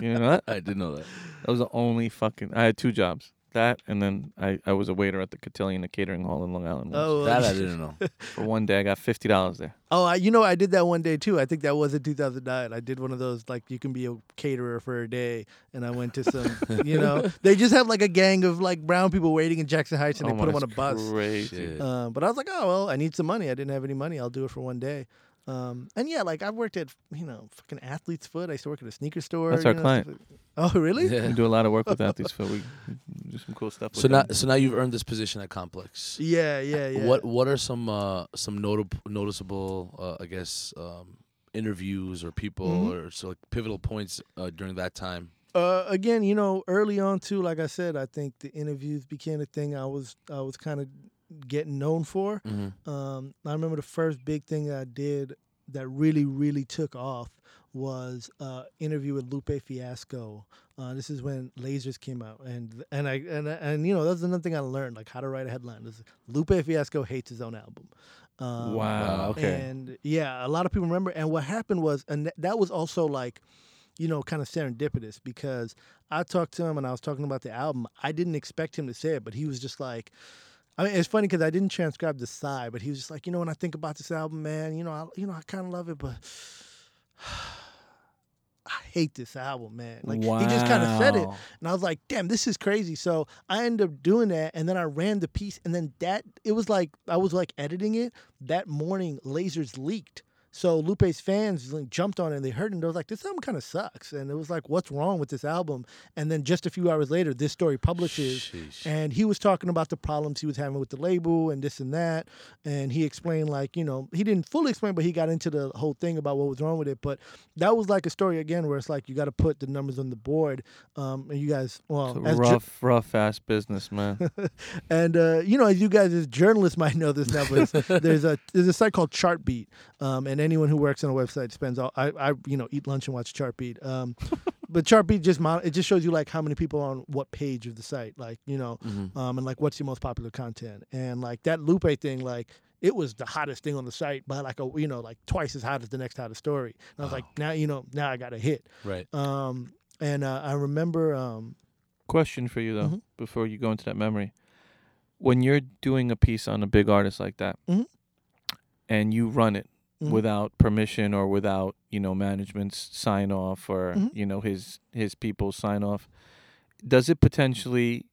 You know that? I didn't know that. That was the only fucking. I had two jobs. That and then I, I was a waiter at the Cotillion, the catering hall in Long Island. once. oh, That I didn't know. For one day, I got fifty dollars there. oh, I, you know, I did that one day too. I think that was in 2009. I did one of those like you can be a caterer for a day, and I went to some, you know, they just have like a gang of like brown people waiting in Jackson Heights, and oh they put them on a bus. Crazy. Shit. Um, but I was like, oh well, I need some money. I didn't have any money. I'll do it for one day. Um, and yeah, like I've worked at you know fucking Athlete's Foot. I used to work at a sneaker store. That's our know, client. like- Oh really? We Yeah. do a lot of work with athletes, so we we do some cool stuff. With So now, them. so now you've earned this position at Complex. Yeah, yeah, yeah. What What are some uh, some notable noticeable uh, I guess um, interviews or people Mhm. or so like pivotal points uh, during that time? Uh, again, you know, early on too, like I said, I think the interviews became a thing I was I was kind of getting known for. Mm-hmm. Um, I remember the first big thing that I did that really really took off was uh interview with Lupe Fiasco. Uh, this is when Lasers came out, and and I and and you know that's another thing I learned, like how to write a headline. This is, Lupe Fiasco hates his own album. Um, wow. Okay. and yeah, a lot of people remember. And what happened was, and that was also like, you know, kind of serendipitous because I talked to him and I was talking about the album. I didn't expect him to say it, but he was just like, I mean, it's funny because I didn't transcribe the side, but he was just like, you know, when I think about this album, man, you know, I, you know, I kind of love it, but I hate this album, man. Like he just kind of said it, and I was like, damn, this is crazy. So I ended up doing that. And then I ran the piece. And then that, it was like, I was like editing it. That morning, Lasers leaked. So Lupe's fans like, jumped on it and they heard it and they was like, this album kind of sucks. And it was like, what's wrong with this album? And then just a few hours later, this story publishes. Sheesh. And he was talking about the problems he was having with the label and this and that. And he explained, like, you know, he didn't fully explain, but he got into the whole thing about what was wrong with it. But that was like a story again where it's like you got to put the numbers on the board. Um, and you guys, well, as ju- rough, rough ass business, man. and uh, you know, as you guys as journalists might know this now, but there's a there's a site called Chartbeat, um, and anyone who works on a website spends all I, I you know eat lunch and watch Chartbeat. Um, but Chartbeat just mon- it just shows you like how many people are on what page of the site, like you know, Mhm. um, and like what's your most popular content, and like that Lupe thing, like it was the hottest thing on the site by like a you know like twice as hot as the next hottest story. And I was like, now you know now I got a hit. Right. Um, and uh, I remember um, Question for you though, Mhm. before you go into that memory. When you're doing a piece on a big artist like that, Mhm. and you run it Mhm. without permission or without you know management's sign off or Mhm. you know his his people's sign off, does it potentially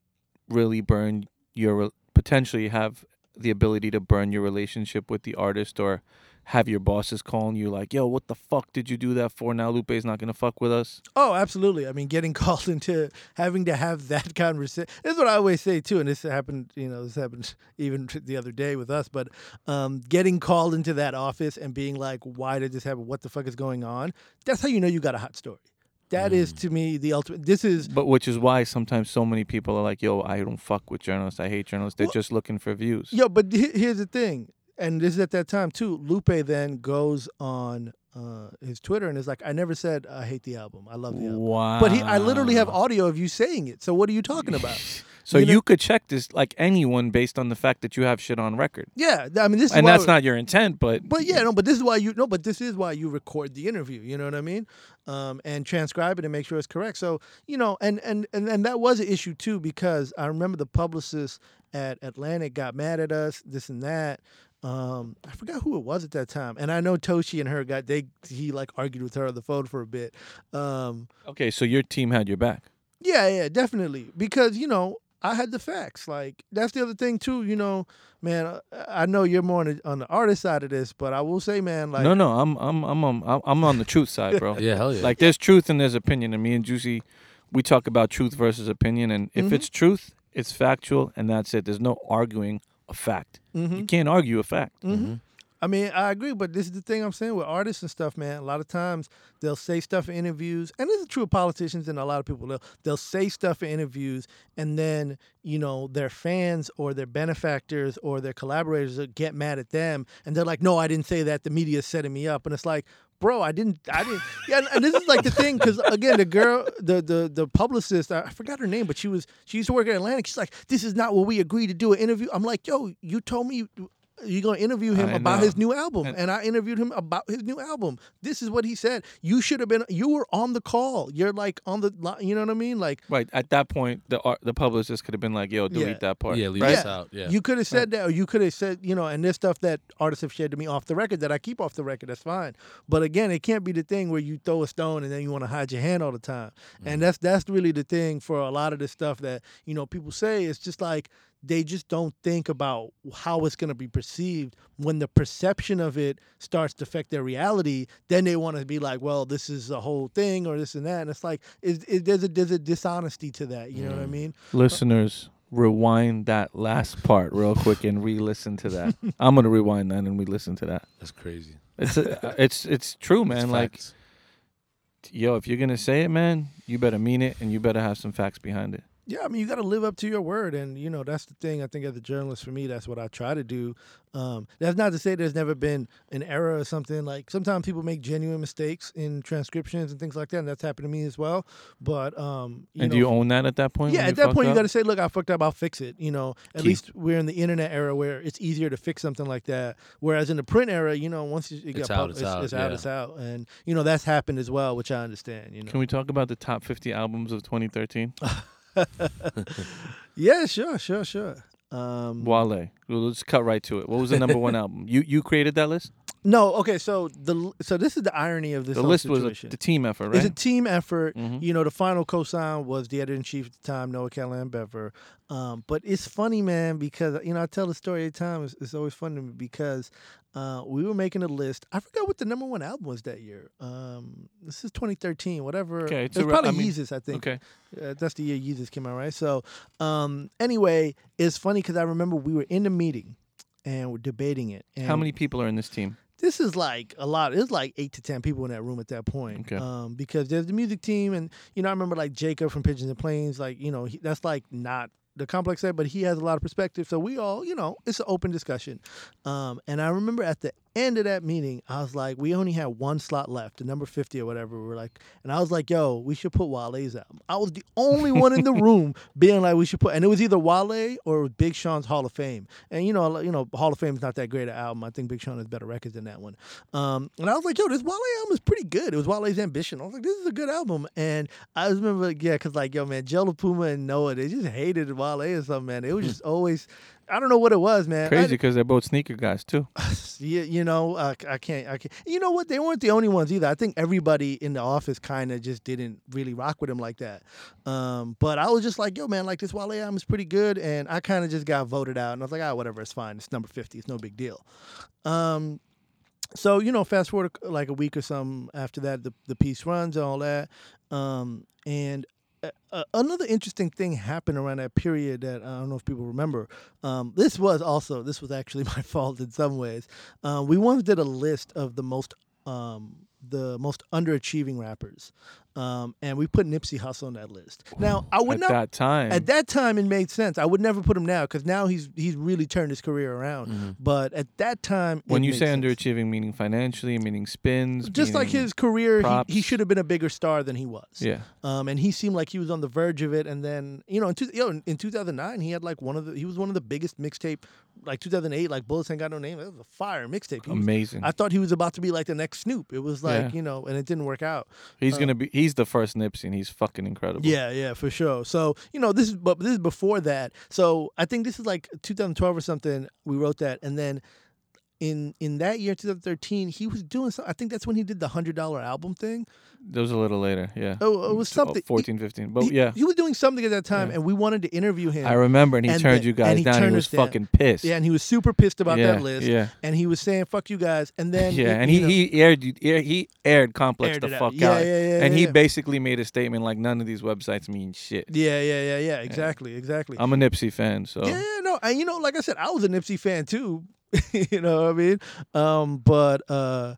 really burn your potentially have the ability to burn your relationship with the artist or have your bosses calling you like, yo, what the fuck did you do that for? Now Lupe's not gonna fuck with us. Oh, absolutely. I mean, getting called into having to have that conversation. This is what I always say too, and this happened. You know, this happened even the other day with us. But um, getting called into that office and being like, "Why did this happen? What the fuck is going on?" That's how you know you got a hot story. That is to me the ultimate. This is But which is why sometimes so many people are like, yo, I don't fuck with journalists. I hate journalists. They're Well- just looking for views. Yo, but he- here's the thing, and this is at that time too. Lupe then goes on uh, his Twitter and is like, "I never said I hate the album. I love the album." Wow. But he, I literally have audio of you saying it. So what are you talking about? So you you, know- could check this like anyone based on the fact that you have shit on record. yeah, I mean, this is And that's not your intent, but But yeah, no, but this is why you no, but this is why you record the interview. You know what I mean? Um, and transcribe it and make sure it's correct. So you know, and and and, and that was an issue too because I remember the publicist at Atlantic got mad at us, this and that. Um, I forgot who it was at that time, and I know Toshi and her got they he like argued with her on the phone for a bit. Um, okay, so your team had your back. yeah, yeah, definitely. Because, you know, I had the facts. Like, that's the other thing, too. You know, man, uh, I know you're more on the, on the artist side of this, but I will say, man, like, no, no, I'm I'm I'm on I'm- I'm on the truth side, bro. Yeah, hell yeah. Like there's truth and there's opinion. And me and Juicy, we talk about truth versus opinion. And if Mhm. it's truth, it's factual, and that's it. There's no arguing a fact. mhm. You can't argue a fact. hmm I mean, I agree, but this is the thing I'm saying with artists and stuff, man. A lot of times they'll say stuff in interviews, and this is true of politicians and a lot of people. They'll, they'll say stuff in interviews, and then you know their fans or their benefactors or their collaborators will get mad at them, and they're like, "No, I didn't say that. The media is setting me up," and it's like. Bro, I didn't. I didn't. Yeah, and, this is like the thing, because again, the girl, the the the publicist, I forgot her name, but she was she used to work at Atlantic. She's like, "This is not what we agreed to do an interview." I'm like, "Yo, you told me you're gonna interview him I about know. his new album, And- and I interviewed him about his new album. This is what he said. You should have been. You were on the call. You're like on the. li- You know what I mean? Like Right at that point, the art, the publicist could have been like, "Yo, delete Yeah. that part." yeah, leave Right. us out. Yeah. you could have said that, or you could have said, you know, and this stuff that artists have shared to me off the record that I keep off the record. That's fine. But again, it can't be the thing where you throw a stone and then you want to hide your hand all the time. And mm. that's that's really the thing for a lot of the stuff that you know people say. It's just like they just don't think about how it's going to be perceived when the perception of it starts to affect their reality then they want to be like well this is a whole thing or this and that and it's like is, is, there's a there's a dishonesty to that you know what i mm. mean Listeners, rewind that last part real quick and re-listen to that. I'm gonna rewind that and re-listen to that. That's crazy. It's a, it's it's true, man. It's like, facts. yo, if you're gonna say it, man, you better mean it and you better have some facts behind it. Yeah, I mean, you got to live up to your word, and you know that's the thing. I think as a journalist, for me, that's what I try to do. Um, that's not to say there's never been an error or something. Like sometimes people make genuine mistakes in transcriptions and things like that, and that's happened to me as well. But um, you and know, do you own that at that point? yeah, at that point, you got to say, "Look, I fucked up. I'll fix it." You know, at least we're in the internet era where it's easier to fix something like that. Whereas in the print era, you know, once it, got out, it's it's, out, it's out, it's out, and you know that's happened as well, which I understand. You know, Can we talk about the top 50 albums of 2013? yeah, sure, sure, sure. Um, Wale. Well, let's cut right to it. What was the number one album? You you created that list? No, okay. So the so this is the irony of this the list was a, the team effort, right? It's a team effort. Mhm. You know, the final cosign was the editor in chief at the time, Noah Callahan Bever. Um, but it's funny, man, because you know I tell the story every time. It's, it's always fun to me because uh, we were making a list. I forgot what the number one album was that year. Um, this is 2013, whatever. Okay, it's it's probably I mean- Yeezus, I think. Okay. Uh, that's the year Yeezus came out, right? So, um, anyway, it's funny because I remember we were in the meeting and we're debating it. And How many people are in this team? this is like a lot. It's like eight to ten people in that room at that point. Okay. Um, because there's the music team, and you know, I remember like Jacob from Pigeons and Planes. Like, you know, he, that's like not the complex set, but he has a lot of perspective. So we all, you know, it's an open discussion. Um, and I remember at the end of that meeting, I was like, we only had one slot left, the number 50 or whatever. We were like, and I was like, yo, we should put Wale's album. I was the only one in the room being like, we should put, and it was either Wale or Big Sean's Hall of Fame. And you know, you know, Hall of Fame is not that great an album. I think Big Sean has better records than that one. Um, and I was like, yo, this Wale album is pretty good. It was Wale's Ambition. I was like, this is a good album. And I just remember, yeah, because like, yo, man, Joe Puma and Noah, they just hated Wale or something, man. It was just always, I don't know what it was, man. Crazy because they're both sneaker guys too. you, you know, uh, I can't, I can't. You know what? They weren't the only ones either. I think everybody in the office kind of just didn't really rock with him like that. Um, but I was just like, yo, man, like this Wale album is pretty good, and I kind of just got voted out, and I was like, ah, whatever, it's fine. It's number fifty. It's no big deal. Um, so you know, fast forward like a week or something after that, the the piece runs and all that, um, and. Uh, another interesting thing happened around that period that I don't know if people remember. Um, this was also this was actually my fault in some ways. Uh, we once did a list of the most um, the most underachieving rappers, um, and we put Nipsey Hussle on that list. Now I would not At not that time, at that time, it made sense. I would never put him now because now he's he's really turned his career around. But at that time, when you say sense. underachieving, meaning financially, meaning spins, just like his career, he, he should have been a bigger star than he was. yeah, Um, and he seemed like he was on the verge of it. And then, you know, in, two, yo, in, in 2009, he had like one of the, he was one of the biggest mixtape, like 2008, like Bullets Ain't Got No Name. That was a fire mixtape. Amazing. I thought he was about to be like the next Snoop. It was like, Yeah. you know, and it didn't work out. he's uh, gonna be. He's the first Nipsey, and he's fucking incredible. Yeah, yeah, for sure. So you know, this is but this is before that. So I think this is like 2012 or something. We wrote that, and then in in that year, 2013, he was doing. Some, I think that's when he did the hundred dollar album thing. that was a little later. Yeah, Oh, oh it was oh, something. 14, 15. But he, yeah, he was doing something at that time, Yeah. and we wanted to interview him. I remember, and he and turned then- you and guys he down. He turned was us down. fucking pissed. yeah, and he was super pissed about yeah, that list. Yeah, And he was saying "fuck you guys," and then yeah, it- and you he know, he aired He aired Complex aired the it out. fuck Yeah, out. yeah, yeah, and yeah, he yeah. basically made a statement like none of these websites mean shit. yeah, yeah, yeah, yeah, exactly, exactly. I'm a Nipsey fan, so Yeah, yeah, no, and you know, like I said, I was a Nipsey fan too. you know what I mean? Um, but uh,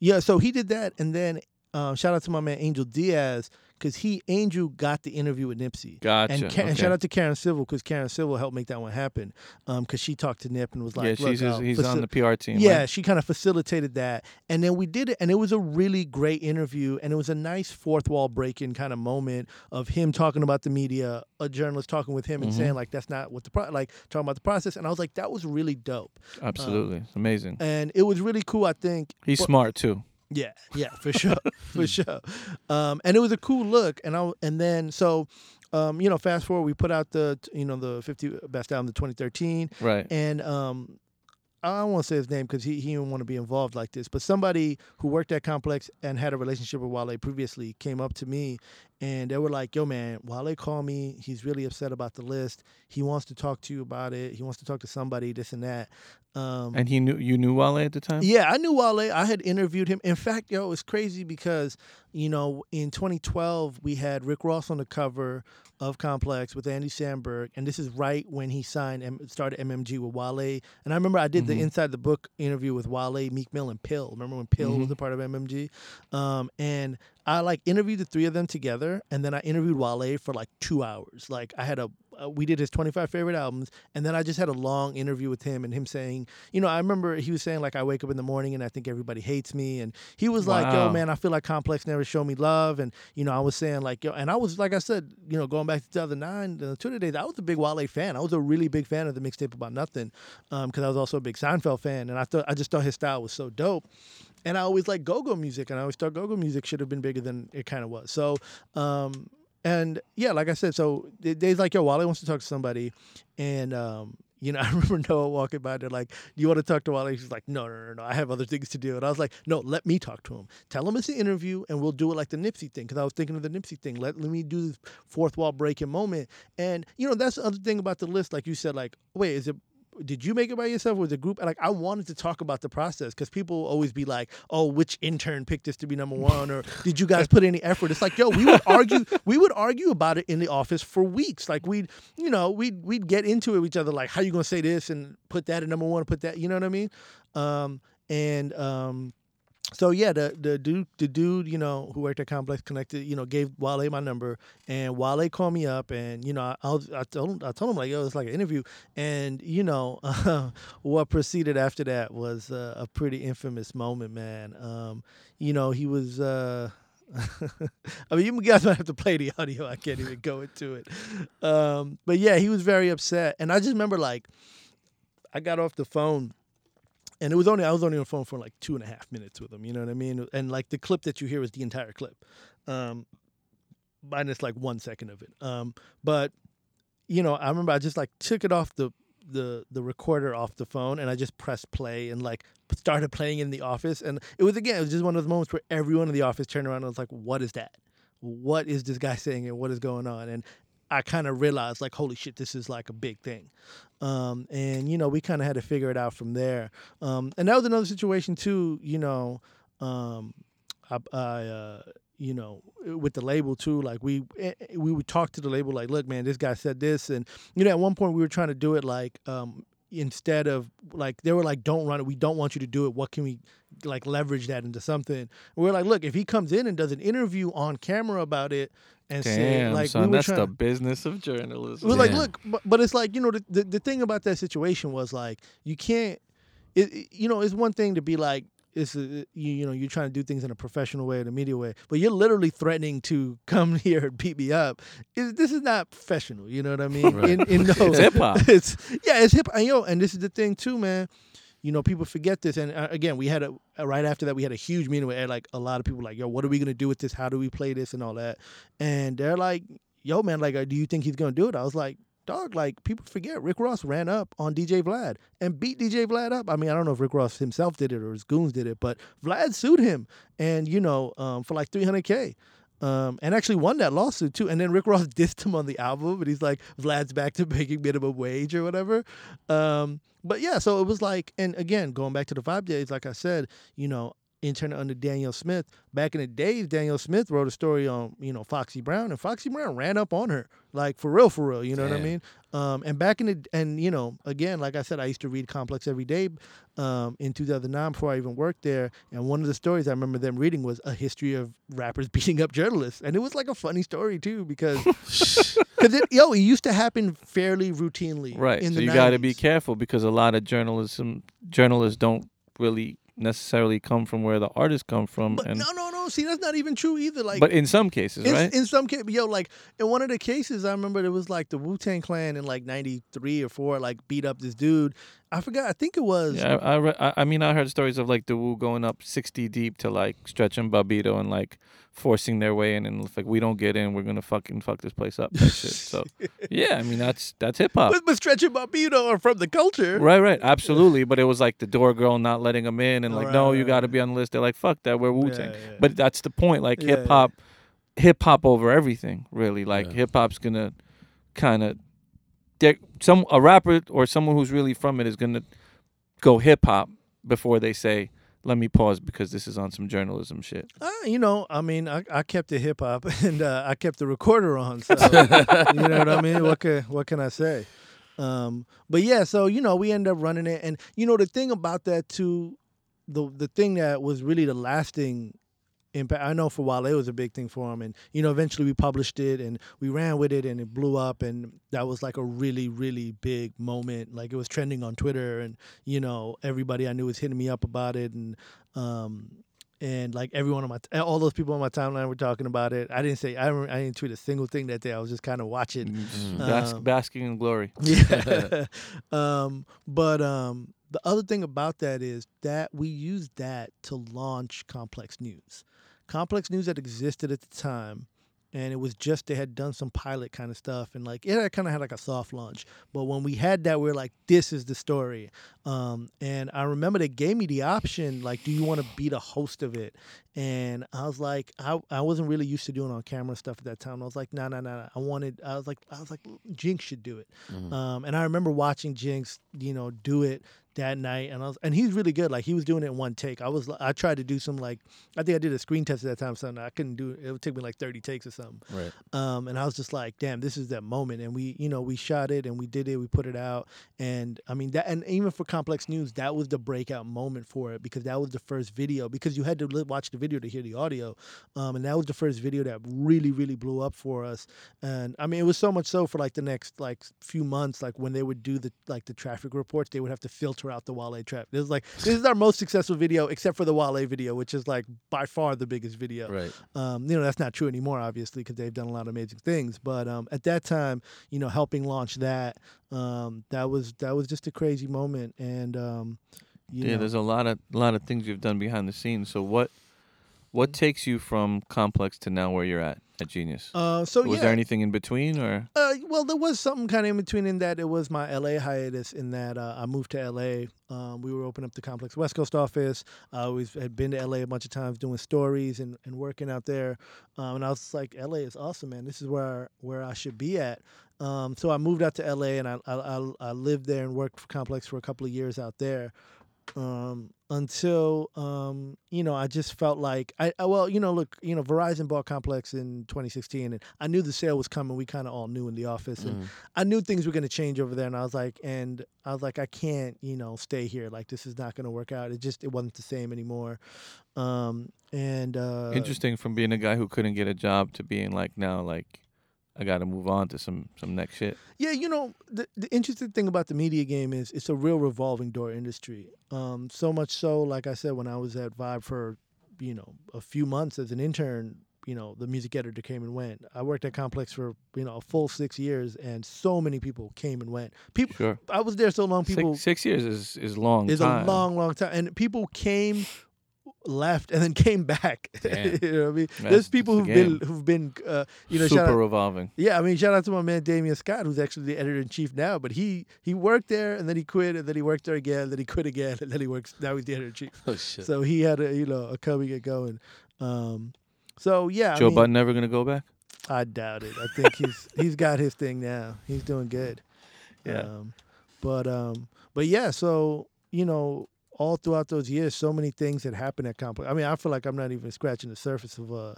yeah, so he did that, and then um, shout out to my man Angel Diaz because he Angel got the interview with Nipsey. gotcha. And, Ka- and shout out to Karen Civil because Karen Civil helped make that one happen. Um, because she talked to Nip and was like, yeah, "Look, she's his, uh, he's faci- on the PR team. yeah, right? she kind of facilitated that. And then we did it, and it was a really great interview. And it was a nice fourth wall breaking kind of moment of him talking about the media, a journalist talking with him and Mhm. saying, like, that's not what the, pro-, like, talking about the process. And I was like, that was really dope. absolutely, it's amazing. And it was really cool, I think. He's but- smart too. Yeah, yeah, for sure, for sure. Um, and it was a cool look, and I and then so, um, you know, fast forward, we put out the you know the 50 best album, the 2013, Right. and um, I don't want to say his name because he he didn't want to be involved like this, but somebody who worked at Complex and had a relationship with Wale previously came up to me, and they were like, "Yo, man, Wale called me. He's really upset about the list. He wants to talk to you about it. He wants to talk to somebody, this and that." Um, And he knew you knew Wale at the time. yeah, I knew Wale. I had interviewed him. In fact, yo, it was crazy because, you know, in 2012, we had Rick Ross on the cover of Complex with Andy Samberg, and this is right when he signed and started MMG with Wale. And I remember I did the Mhm. Inside the Book interview with Wale, Meek Mill, and Pill. Remember when Pill was Mhm. a part of MMG? Um, and I like interviewed the three of them together, and then I interviewed Wale for like two hours. Like I had a, uh, we did his 25 favorite albums, and then I just had a long interview with him and him saying, you know, I remember he was saying like I wake up in the morning and I think everybody hates me, and he was like, yo, man, I feel like Complex never showed me love, and you know, I was saying like, yo, and I was like I said, you know, going back to 2009, the Twitter days, I was a big Wale fan. I was a really big fan of the mixtape about nothing, because I was also a big Seinfeld fan, and I thought I just thought his style was so dope. And I always like go-go music, and I always thought go-go music should have been bigger than it kind of was. So, um, and yeah, like I said, so they's like, yo, Wally wants to talk to somebody, and um, you know, I remember Noah walking by. They're like, "Do you want to talk to Wally?" He's like, "No, no, no, no. I have other things to do." And I was like, "No, let me talk to him. Tell him it's an interview, and we'll do it like the Nipsey thing." Because I was thinking of the Nipsey thing. Let let me do this fourth wall breaking moment. And you know, that's the other thing about the list. Like you said, like, wait, is it? Did you make it by yourself or was it a group? Like I wanted to talk about the process because people always be like, "Oh, which intern picked this to be number one?" or "Did you guys put any effort?" It's like, yo, we would argue, we would argue about it in the office for weeks. Like we'd, you know, we'd we'd get into it with each other, like, "How you gonna say this and put that at number one, put that?" You know what I mean? Um, and um, so yeah, the the dude the dude you know who worked at Complex Connected you know gave Wale my number and Wale called me up and you know I I, I told him I told him like yo it's like an interview and you know what proceeded after that was uh, a pretty infamous moment man um, you know he was. Uh, I mean, you guys might have to play the audio. I can't even go into it. Um, but yeah, he was very upset, and I just remember like, I got off the phone and it was only I was only on the phone for like two and a half minutes with him. You know what I mean? And like the clip that you hear is the entire clip, um, minus like one second of it. Um, but you know, I remember I just like took it off the the the recorder off the phone and I just pressed play and like started playing in the office and it was again it was just one of those moments where everyone in the office turned around and was like what is that what is this guy saying and what is going on and I kind of realized like holy shit this is like a big thing um, and you know we kind of had to figure it out from there. Um, and that was another situation too you know um, I, I uh, you know with the label too like we eh, eh, we would talk to the label like look man this guy said this and you know at one point we were trying to do it like um, instead of like they were like don't run it. We don't want you to do it. What can we like leverage that into something? We are like look if he comes in and does an interview on camera about it and say Damn, like son, we were that's trying the business of journalism. it was like, Yeah. look, but, but it's like you know the, the the thing about that situation was like you can't, it, it- you know, it's one thing to be like it's a, you you know you're trying to do things in a professional way, in a media way, but you're literally threatening to come here and beat me up. It, this is not professional. You know what I mean? Right. In, in no, It's hip-hop. It's yeah, it's hip. And yo, and this is the thing too, man. You know, people forget this, and uh, again, we had a uh, right after that we had a huge meeting where like a lot of people like, yo, what are we gonna do with this? How do we play this and all that? And they're like, yo, man, like, uh, do you think he's gonna do it? I was like, dog, like people forget Rick Ross ran up on DJ Vlad and beat DJ Vlad up. I mean, I don't know if Rick Ross himself did it or his goons did it, but Vlad sued him, and you know, um, for like 300k. Um, and actually won that lawsuit too. And then Rick Ross dissed him on the album, and he's like, "Vlad's back to making minimum wage or whatever." Um, but yeah, so it was like, and again, going back to the vibe days, like I said, you know, intern under Danyel Smith. Back in the days, Danyel Smith wrote a story on, you know, Foxy Brown, and Foxy Brown ran up on her, like for real, for real. You know what I mean? Um, and back in the, and you know, again, like I said, I used to read Complex every day um, in 2009 before I even worked there. And one of the stories I remember them reading was a history of rappers beating up journalists, and it was like a funny story too because. Because it, yo, it used to happen fairly routinely. Right. So you got to be careful because a lot of journalism journalists don't really necessarily come from where the artists come from, But and no, no, no. See, that's not even true either. Like, but in some cases, in, right? in some cases, yo, like in one of the cases, I remember it was like the Wu Tang Clan in like '93 or four, like beat up this dude. I forgot. I think it was. Yeah, I, I, re- I I mean, I heard stories of like the Wu going up sixty deep to like Stretch and Bobbito and like forcing their way in, and it's like we don't get in, we're gonna fucking fuck this place up. That shit. So yeah, I mean that's that's hip hop. But, but Stretch and Bobbito are from the culture. Right, right, absolutely. But it was like the door girl not letting them in, and like, Right, no, you got to be on the list. They're like, fuck that, we're Wu Tang. yeah. But that's the point. Like Yeah, hip hop, hip hop over everything. Really, like Yeah. hip hop's gonna kind of some a rapper or someone who's really from it is gonna go hip hop before they say, let me pause because this is on some journalism shit. Uh, you know, I mean, I, I kept the hip hop and uh, I kept the recorder on. So you know what I mean? What can what can I say? Um, but yeah, so you know, we end up running it, and you know, the thing about that too, the the thing that was really the lasting impact. I know for a while it was a big thing for him, and you know, eventually we published it and we ran with it, and it blew up, and that was like a really really big moment. Like it was trending on Twitter, and you know, everybody I knew was hitting me up about it, and um, and like everyone on my all those people on my timeline were talking about it. I didn't say I remember, I didn't tweet a single thing that day. I was just kind of watching. Bas- Um, basking in glory. Yeah. um, but um, the other thing about that is that we used that to launch Complex News. Complex News that existed at the time, and it was just they had done some pilot kind of stuff, and like it kind of had like a soft launch. But when we had that, we were like, "This is the story." Um, and I remember they gave me the option, like, "Do you want to be the host of it?" And I was like, I, I wasn't really used to doing on camera stuff at that time. I was like, no, no, no, no. I wanted, I was like, I was like, Jinx should do it. Um, and I remember watching Jinx, you know, do it that night, and I was, and he's really good. Like he was doing it in one take. I was, I tried to do some like, I think I did a screen test at that time, something I couldn't do. it. It would take me like thirty takes or something. Right. Um, and I was just like, damn, this is that moment. And we, you know, we shot it and we did it, we put it out. And I mean, that, and even for Complex News, that was the breakout moment for it because that was the first video because you had to watch the video to hear the audio. Um, and that was the first video that really, really blew up for us. And I mean, it was so much so for like the next like few months, like when they would do the, like the traffic reports, they would have to filter out the Wale trap. This is like, this is our most successful video except for the Wale video, which is like by far the biggest video. Right. Um, you know, that's not true anymore, obviously, because they've done a lot of amazing things. But um, at that time, you know, helping launch that, um, that was that was just a crazy moment. And um, you yeah, know, there's a lot of a lot of things you've done behind the scenes. So what what takes you from Complex to now where you're at at Genius? uh, so was yeah, there anything in between, or Uh, well, there was something kind of in between in that it was my LA hiatus. In that uh, I moved to LA. Um, we were opening up the Complex West Coast office. I always had been to LA a bunch of times doing stories and, and working out there. Um, and I was like, LA is awesome, man. This is where where I should be at. Um, so I moved out to LA and I, I I I lived there and worked for Complex for a couple of years out there. Um, until um, you know, I just felt like I, I well, you know, look, you know, Verizon bought Complex in 2016, and I knew the sale was coming. We kind of all knew in the office, and Mhm. I knew things were going to change over there, and I was like, and I was like, I can't, you know, stay here. Like this is not going to work out. It just it wasn't the same anymore. Um, and uh, interesting from being a guy who couldn't get a job to being like now like I got to move on to some some next shit. Yeah, you know, the, the interesting thing about the media game is it's a real revolving door industry. Um, so much so, like I said, when I was at Vibe for, you know, a few months as an intern, you know, the music editor came and went. I worked at Complex for, you know, a full six years, and so many people came and went. People, Sure. I was there so long, people six, six years is is long. is time. a long, long time. And people came, left, and then came back. You know what I mean? That's- There's people who've been who've been uh, you know super out, revolving. yeah, I mean shout out to my man Damien Scott, who's actually the editor in chief now. But he he worked there and then he quit and then he worked there again, and then he quit again, and then he works now he's the editor in chief. Oh shit. So he had a you know a coming and going. Um, so yeah, I Joe mean, Budden never gonna go back. I doubt it. I think he's he's got his thing now. He's doing good. Yeah. Um, but um, but yeah. So you know, all throughout those years, so many things had happened at Complex. I mean, I feel like I'm not even scratching the surface of uh,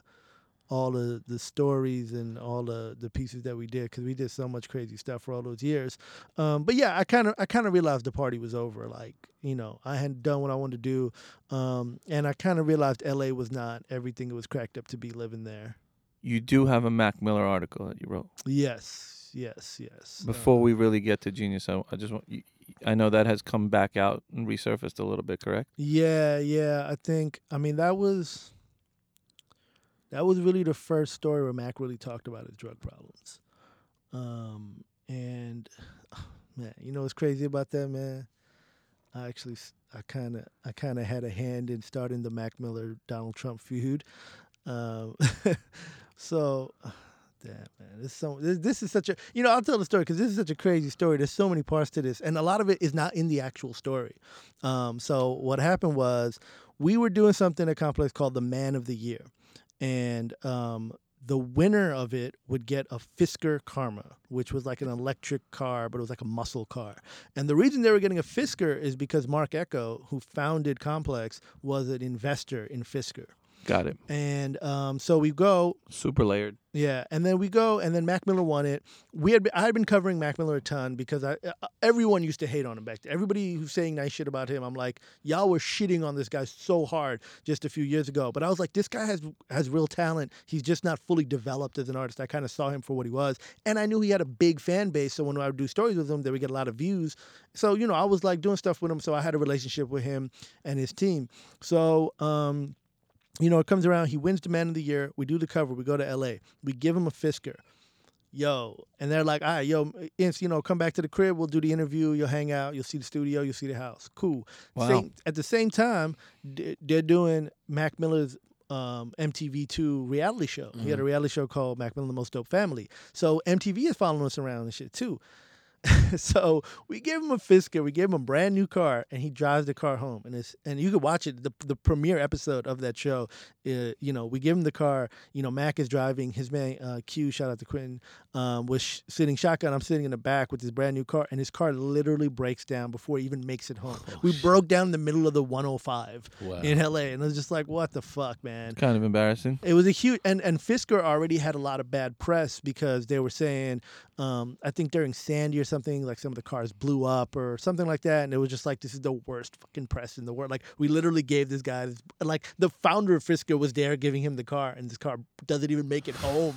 all the the stories and all the the pieces that we did because we did so much crazy stuff for all those years. Um, but yeah, I kind of I kind of realized the party was over. Like you know, I hadn't done what I wanted to do, um, and I kind of realized L.A. was not everything it was cracked up to be living there. You do have a Mac Miller article that you wrote. Yes, yes, yes. Before Uh, we really get to Genius, I, I just want you, I know that has come back out and resurfaced a little bit, correct? Yeah, yeah. I think I mean that was that was really the first story where Mac really talked about his drug problems. Um and man, you know what's crazy about that, man? I actually I kind of I kind of had a hand in starting the Mac Miller Donald Trump feud. Um so Damn man, this is so this, this is such a you know I'll tell the story because this is such a crazy story. There's so many parts to this, and a lot of it is not in the actual story. Um, so what happened was we were doing something at Complex called the Man of the Year, and um, the winner of it would get a Fisker Karma, which was like an electric car, but it was like a muscle car. And the reason they were getting a Fisker is because Marc Ecko, who founded Complex, was an investor in Fisker. Got it. And um, so we go, Super layered. yeah, and then we go, and then Mac Miller won it. We had I had been covering Mac Miller a ton because I uh, everyone used to hate on him back then. Everybody who's saying nice shit about him, I'm like, y'all were shitting on this guy so hard just a few years ago. But I was like, this guy has has real talent. He's just not fully developed as an artist. I kind of saw him for what he was, and I knew he had a big fan base. So when I would do stories with him, they would get a lot of views. So you know, I was like doing stuff with him. So I had a relationship with him and his team. So. um you know, it comes around. He wins the Man of the Year. We do the cover. We go to L.A. We give him a Fisker. Yo, and they're like, all right, yo, Ince, you know, come back to the crib. We'll do the interview. You'll hang out. You'll see the studio. You'll see the house. Cool. Wow. Same, at the same time, they're doing Mac Miller's um, MTV2 reality show. He had a reality show called Mac Miller and the Most Dope Family. So MTV is following us around and shit too. so we gave him a Fisker. We gave him a brand new car, and he drives the car home. And it's and you could watch it. The the premiere episode of that show. Uh, you know, we give him the car. You know, Mac is driving. His man uh, Q, shout out to Quentin, um, was sh- sitting shotgun. I'm sitting in the back with his brand new car, and his car literally breaks down before he even makes it home. we broke down in the middle of the 105 Wow. in LA, and I was just like, what the fuck, man. Kind of embarrassing. It was a huge and and Fisker already had a lot of bad press because they were saying, um, I think during Sandy or something, like some of the cars blew up or something like that, and it was just like this is the worst fucking press in the world. Like we literally gave this guy this, like the founder of Fisker was there giving him the car, and this car doesn't even make it home.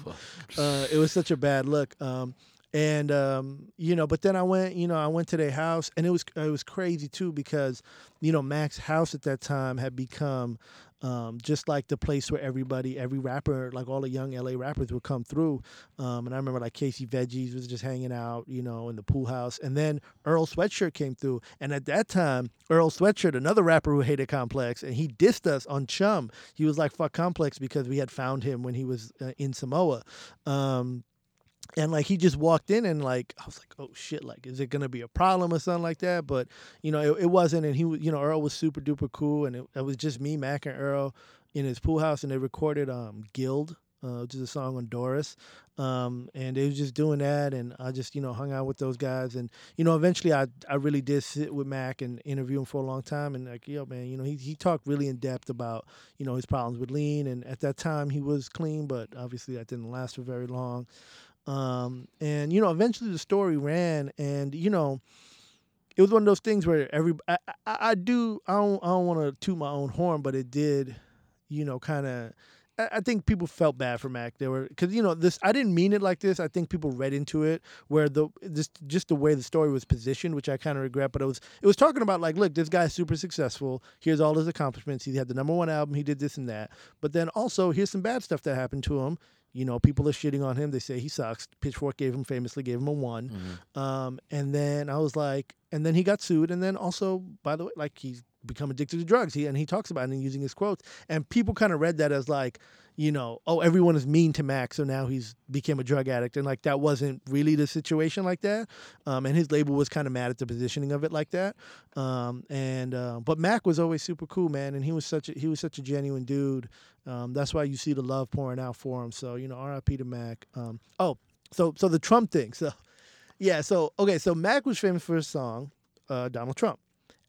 Uh, it was such a bad look. Um, and um, you know, but then I went, you know, I went to their house, and it was it was crazy too because, you know, Mac's house at that time had become um, just like the place where everybody, every rapper, like all the young LA rappers would come through. Um, and I remember like Casey Veggies was just hanging out, you know, in the pool house. And then Earl Sweatshirt came through. And at that time, Earl Sweatshirt, another rapper who hated Complex, and he dissed us on Chum. He was like, fuck Complex because we had found him when he was uh, in Samoa. Um, and like he just walked in and like I was like, oh shit, like is it gonna be a problem or something like that? But you know, it, it wasn't. And he, was, you know, Earl was super duper cool, and it, it was just me, Mac, and Earl in his pool house, and they recorded um Guild, uh, which is a song on Doris, um, and they was just doing that, and I just you know hung out with those guys, and you know eventually I I really did sit with Mac and interview him for a long time, and like yo man, you know he he talked really in depth about you know his problems with lean, and at that time he was clean, but obviously that didn't last for very long. Um, and you know, eventually the story ran, and you know, it was one of those things where every I, I, I do I don't I don't want to toot my own horn, but it did, you know, kind of. I I think people felt bad for Mac. They were because you know this. I didn't mean it like this. I think people read into it where the just just the way the story was positioned, which I kind of regret. But it was it was talking about like, look, this guy's super successful. Here's all his accomplishments. He had the number one album. He did this and that. But then also here's some bad stuff that happened to him. You know, people are shitting on him. They say he sucks. Pitchfork gave him famously gave him a one. Um, and then I was like, and then he got sued. And then also, by the way, like he's become addicted to drugs. He and he talks about it and using his quotes. And people kind of read that as like, you know, oh, everyone is mean to Mac, so now he's became a drug addict. And like that wasn't really the situation like that. Um, and his label was kind of mad at the positioning of it like that. Um, and uh, but Mac was always super cool, man, and he was such a he was such a genuine dude. Um, that's why you see the love pouring out for him. So you know, R.I.P. to Mac. Um, oh, so so the Trump thing. So yeah, so okay, so Mac was famous for his song uh, Donald Trump.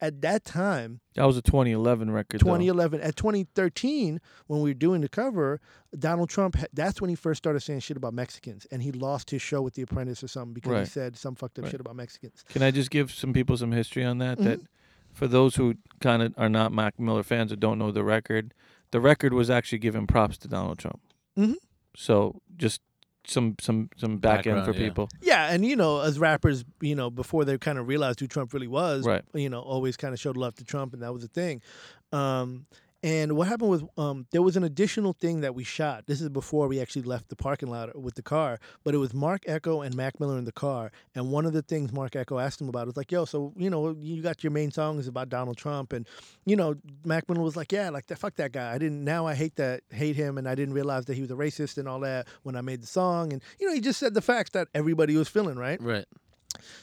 At that time, That was a 2011 record. though. 2011, at 2013, when we were doing the cover, Donald Trump, that's when he first started saying shit about Mexicans, and he lost his show with The Apprentice or something because he said some fucked up Right. shit about Mexicans. Can I just give some people some history on that? That Mm-hmm. for those who kind of are not Mac Miller fans or don't know the record, the record was actually giving props to Donald Trump. Mhm. So just some some some back end for yeah. people. Yeah, and you know, as rappers, you know, before they kind of realized who Trump really was, Right. you know, always kind of showed love to Trump, and that was the thing. Um, and what happened was um, there was an additional thing that we shot. This is before we actually left the parking lot with the car, but it was Marc Ecko and Mac Miller in the car. And one of the things Marc Ecko asked him about was like, "Yo, so you know, you got your main song is about Donald Trump," and you know, Mac Miller was like, "Yeah, like that, fuck that guy. I didn't. Now I hate that, hate him, and I didn't realize that he was a racist and all that when I made the song." And you know, he just said the facts that everybody was feeling, right? Right.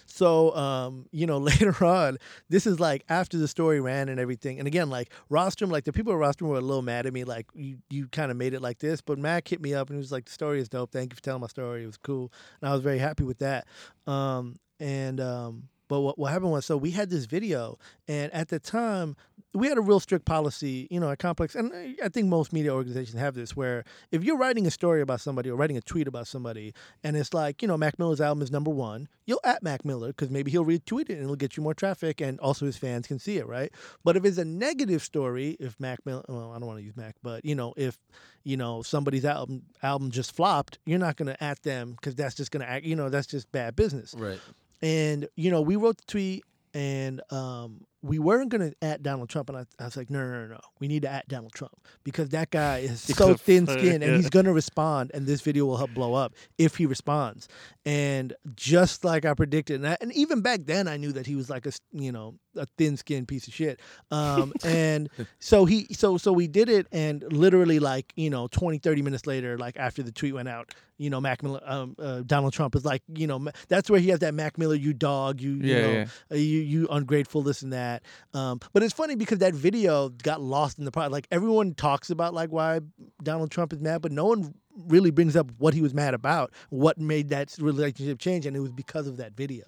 So, um, you know, later on, this is like after the story ran and everything. And again, like Rostrum, like the people at Rostrum were a little mad at me, like you, you kind of made it like this. But Mac hit me up and he was like, "The story is dope. Thank you for telling my story. It was cool." And I was very happy with that. Um, and um, but what what happened was, so we had this video, and at the time, we had a real strict policy, you know, at Complex, and I think most media organizations have this, where if you're writing a story about somebody or writing a tweet about somebody, and it's like, you know, Mac Miller's album is number one, you'll at Mac Miller because maybe he'll retweet it and it'll get you more traffic, and also his fans can see it, right? But if it's a negative story, if Mac Miller, well, I don't want to use Mac, but you know, if you know somebody's album album just flopped, you're not gonna at them because that's just gonna act, you know, that's just bad business. Right. And you know, we wrote the tweet, and um, we weren't gonna at Donald Trump, and I, I was like, no, no, no, no, we need to at Donald Trump because that guy is so thin skinned and he's gonna respond, and this video will help blow up if he responds. And just like I predicted, and, I, and even back then, I knew that he was like a you know a thin skinned piece of shit. Um, and so he so so we did it, and literally like you know 20, 30 minutes later, like after the tweet went out, you know Mac Miller, um, uh, Donald Trump is like you know that's where he has that Mac Miller, you dog, you you Yeah, know yeah. uh, you you ungrateful this and that um but it's funny because that video got lost in the product like everyone talks about like why donald trump is mad but no one really brings up what he was mad about what made that relationship change and it was because of that video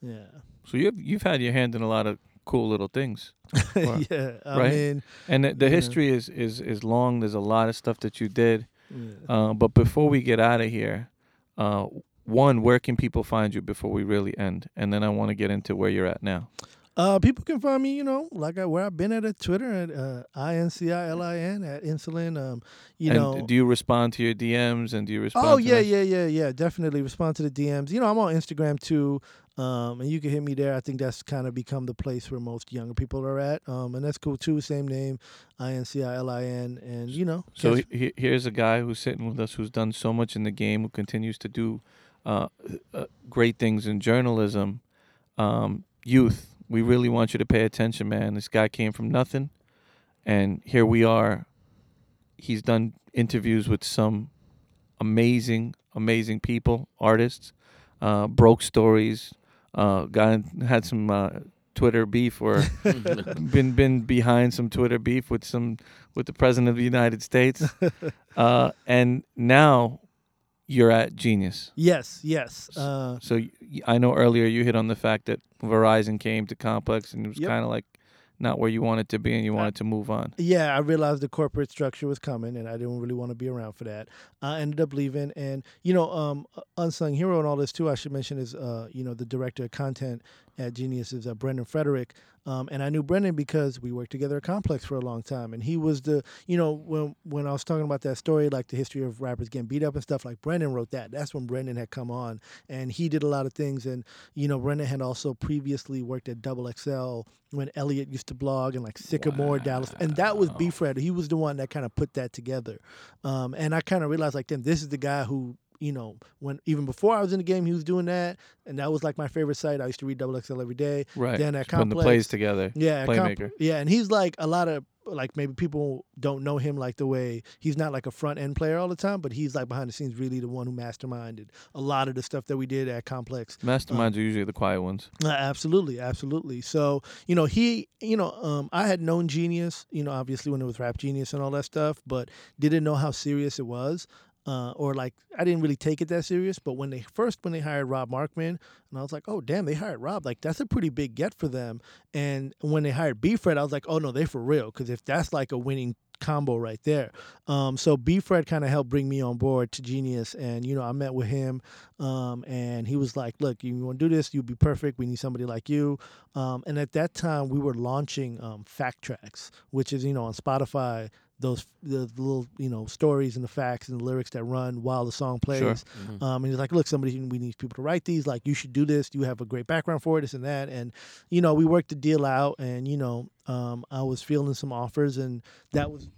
yeah So you've you've had your hand in a lot of cool little things, Wow. yeah i Right? mean and the, the Yeah. history is is is long. There's a lot of stuff that you did. yeah. Uh, but before we get out of here, uh, one, where can people find you before we really end? And then I want to get into where you're at now. Uh, people can find me, you know, like I, where I've been at a Twitter at uh, I N C I L I N at incilin. Um, you and know, do you respond to your DMs and do you respond? Oh yeah, yeah, yeah, yeah. Definitely respond to the DMs. You know, I'm on Instagram too, um, and you can hit me there. I think that's kind of become the place where most younger people are at, um, and that's cool too. Same name, I N C I L I N, and you know. So he- here's a guy who's sitting with us who's done so much in the game, who continues to do uh, uh, great things in journalism. Um, youth, we really want you to pay attention, man. This guy came from nothing, and here we are. He's done interviews with some amazing, amazing people, artists, uh, broke stories. Uh, guy had some uh, Twitter beef or been been behind some Twitter beef with some with the president of the United States, uh, and now you're at Genius. yes, yes. Uh, So y- I know earlier you hit on the fact that Verizon came to Complex and it was Yep. kind of like not where you wanted to be, and you I- wanted to move on. yeah, I realized the corporate structure was coming, and I didn't really want to be around for that. I ended up leaving, and you know, um, unsung hero and all this too. I should mention is, uh, you know, the director of content at Genius is uh, Brendan Frederick, um, and I knew Brendan because we worked together at Complex for a long time, and he was the, you know, when when I was talking about that story, like the history of rappers getting beat up and stuff, like Brendan wrote that. That's when Brendan had come on, and he did a lot of things, and you know, Brendan had also previously worked at Double XL when Elliot used to blog and like Sycamore Dallas, and that was B Fred. He was the one that kind of put that together, um, and I kind of realized like, then this is the guy who. You know, when even before I was in the game, he was doing that, and that was like my favorite site. I used to read Double XL every day. Right. Then at Just putting the plays together. yeah, at Comp- yeah, and he's like a lot of like maybe people don't know him like the way he's not like a front end player all the time, but he's like behind the scenes really the one who masterminded a lot of the stuff that we did at Complex. Masterminds are usually the quiet ones. Uh, absolutely, absolutely. So you know, he, you know, um, I had known Genius, you know, obviously when it was Rap Genius and all that stuff, but didn't know how serious it was. Uh, or like I didn't really take it that serious, but when they first when they hired Rob Markman, and I was like, oh damn, they hired Rob, like that's a pretty big get for them. And when they hired B Fred, I was like, oh no, they're for real, because if that's like a winning combo right there. Um, so B Fred kind of helped bring me on board to Genius, and you know I met with him, um, and he was like, "Look, you want to do this? You'll be perfect. We need somebody like you." Um, and at that time, we were launching um, Fact Tracks, which is you know on Spotify those the little you know stories and the facts and the lyrics that run while the song plays. Sure. Mm-hmm. Um, and he's like, look, somebody, we need people to write these. Like, you should do this. You have a great background for it, this and that. And, you know, we worked the deal out. And, you know, um, I was fielding some offers, and that was,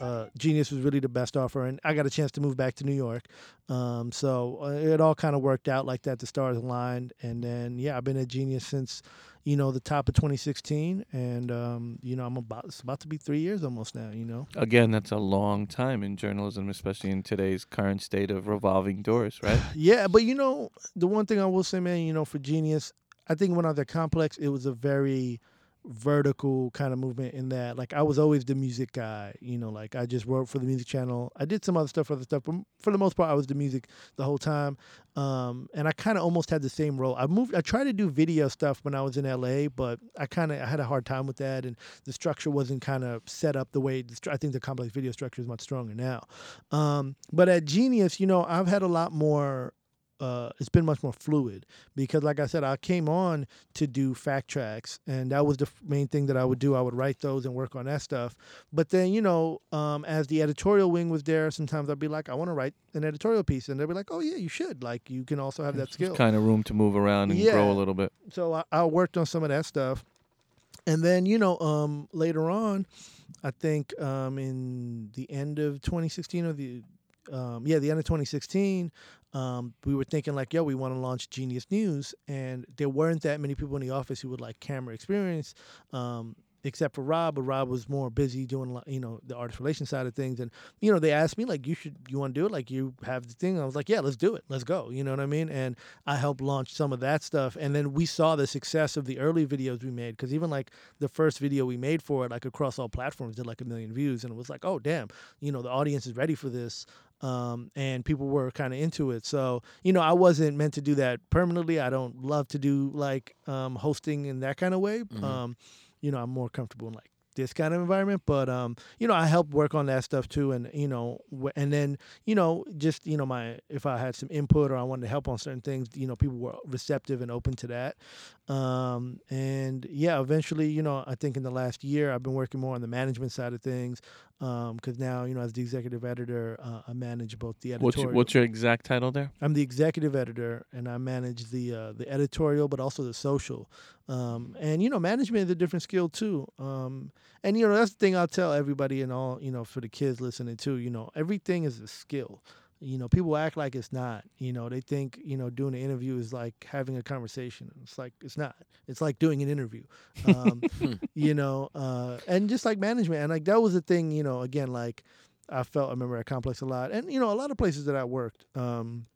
uh, Genius was really the best offer. And I got a chance to move back to New York. Um, so uh, it all kind of worked out like that. The stars aligned. And then, yeah, I've been at Genius since, you know, the top of 2016. And, um, you know, I'm about, it's about to be three years almost now, you know. Again, that's a long time in journalism, especially in today's current state of revolving doors, right? Yeah, but you know, the one thing I will say, man, you know, for Genius, I think when I was at Complex, it was a very vertical kind of movement in that, like, I was always the music guy, you know, like, I just wrote for the music channel. I did some other stuff for other stuff, but for the most part, I was the music the whole time. Um, and I kind of almost had the same role. I moved, I tried to do video stuff when I was in LA, but I kind of I had a hard time with that, and the structure wasn't kind of set up the way I think the complex video structure is much stronger now. Um, but at Genius, you know, I've had a lot more. Uh, it's been much more fluid because, like I said, I came on to do fact tracks, and that was the main thing that I would do. I would write those and work on that stuff. But then, you know, um, as the editorial wing was there, sometimes I'd be like, I want to write an editorial piece, and they'd be like, Oh yeah, you should. Like, you can also have that skill Kind of room to move around and Yeah. grow a little bit. so I, I worked on some of that stuff and then you know um, later on, I think um, in the end of 2016 or the um, yeah the end of 2016, um, we were thinking like yo we want to launch Genius News, and there weren't that many people in the office who would like camera experience. Um, except for Rob, but Rob was more busy doing, you know, the artist relation side of things. And you know, they asked me like, "You should, you want to do it? Like, you have the thing." I was like, "Yeah, let's do it. Let's go." You know what I mean? And I helped launch some of that stuff. And then we saw the success of the early videos we made because even like the first video we made for it, like across all platforms, did like a million views, and it was like, "Oh, damn! You know, the audience is ready for this." Um, and people were kind of into it. So, you know, I wasn't meant to do that permanently. I don't love to do like um, hosting in that kind of way. Mhm. Um, you know, I'm more comfortable in like this kind of environment. But um, you know, I helped work on that stuff too, and you know, wh- and then you know, just you know, my if I had some input or I wanted to help on certain things, you know, people were receptive and open to that. Um, and yeah, eventually, you know, I think in the last year, I've been working more on the management side of things. Because now, you know, as the executive editor, uh, I manage both the What's editorial. your, what's your exact title there? I'm the executive editor, and I manage the uh, the editorial, but also the social. Um, and you know, management is a different skill too. Um, and you know, that's the thing I'll tell everybody, and all you know, for the kids listening too. You know, everything is a skill. You know, people act like it's not. You know, they think you know doing an interview is like having a conversation. It's like it's not. It's like doing an interview. Um, you know, uh, and just like management, and like that was the thing. You know, again, like I felt I remember at Complex a lot, and you know, a lot of places that I worked. Um,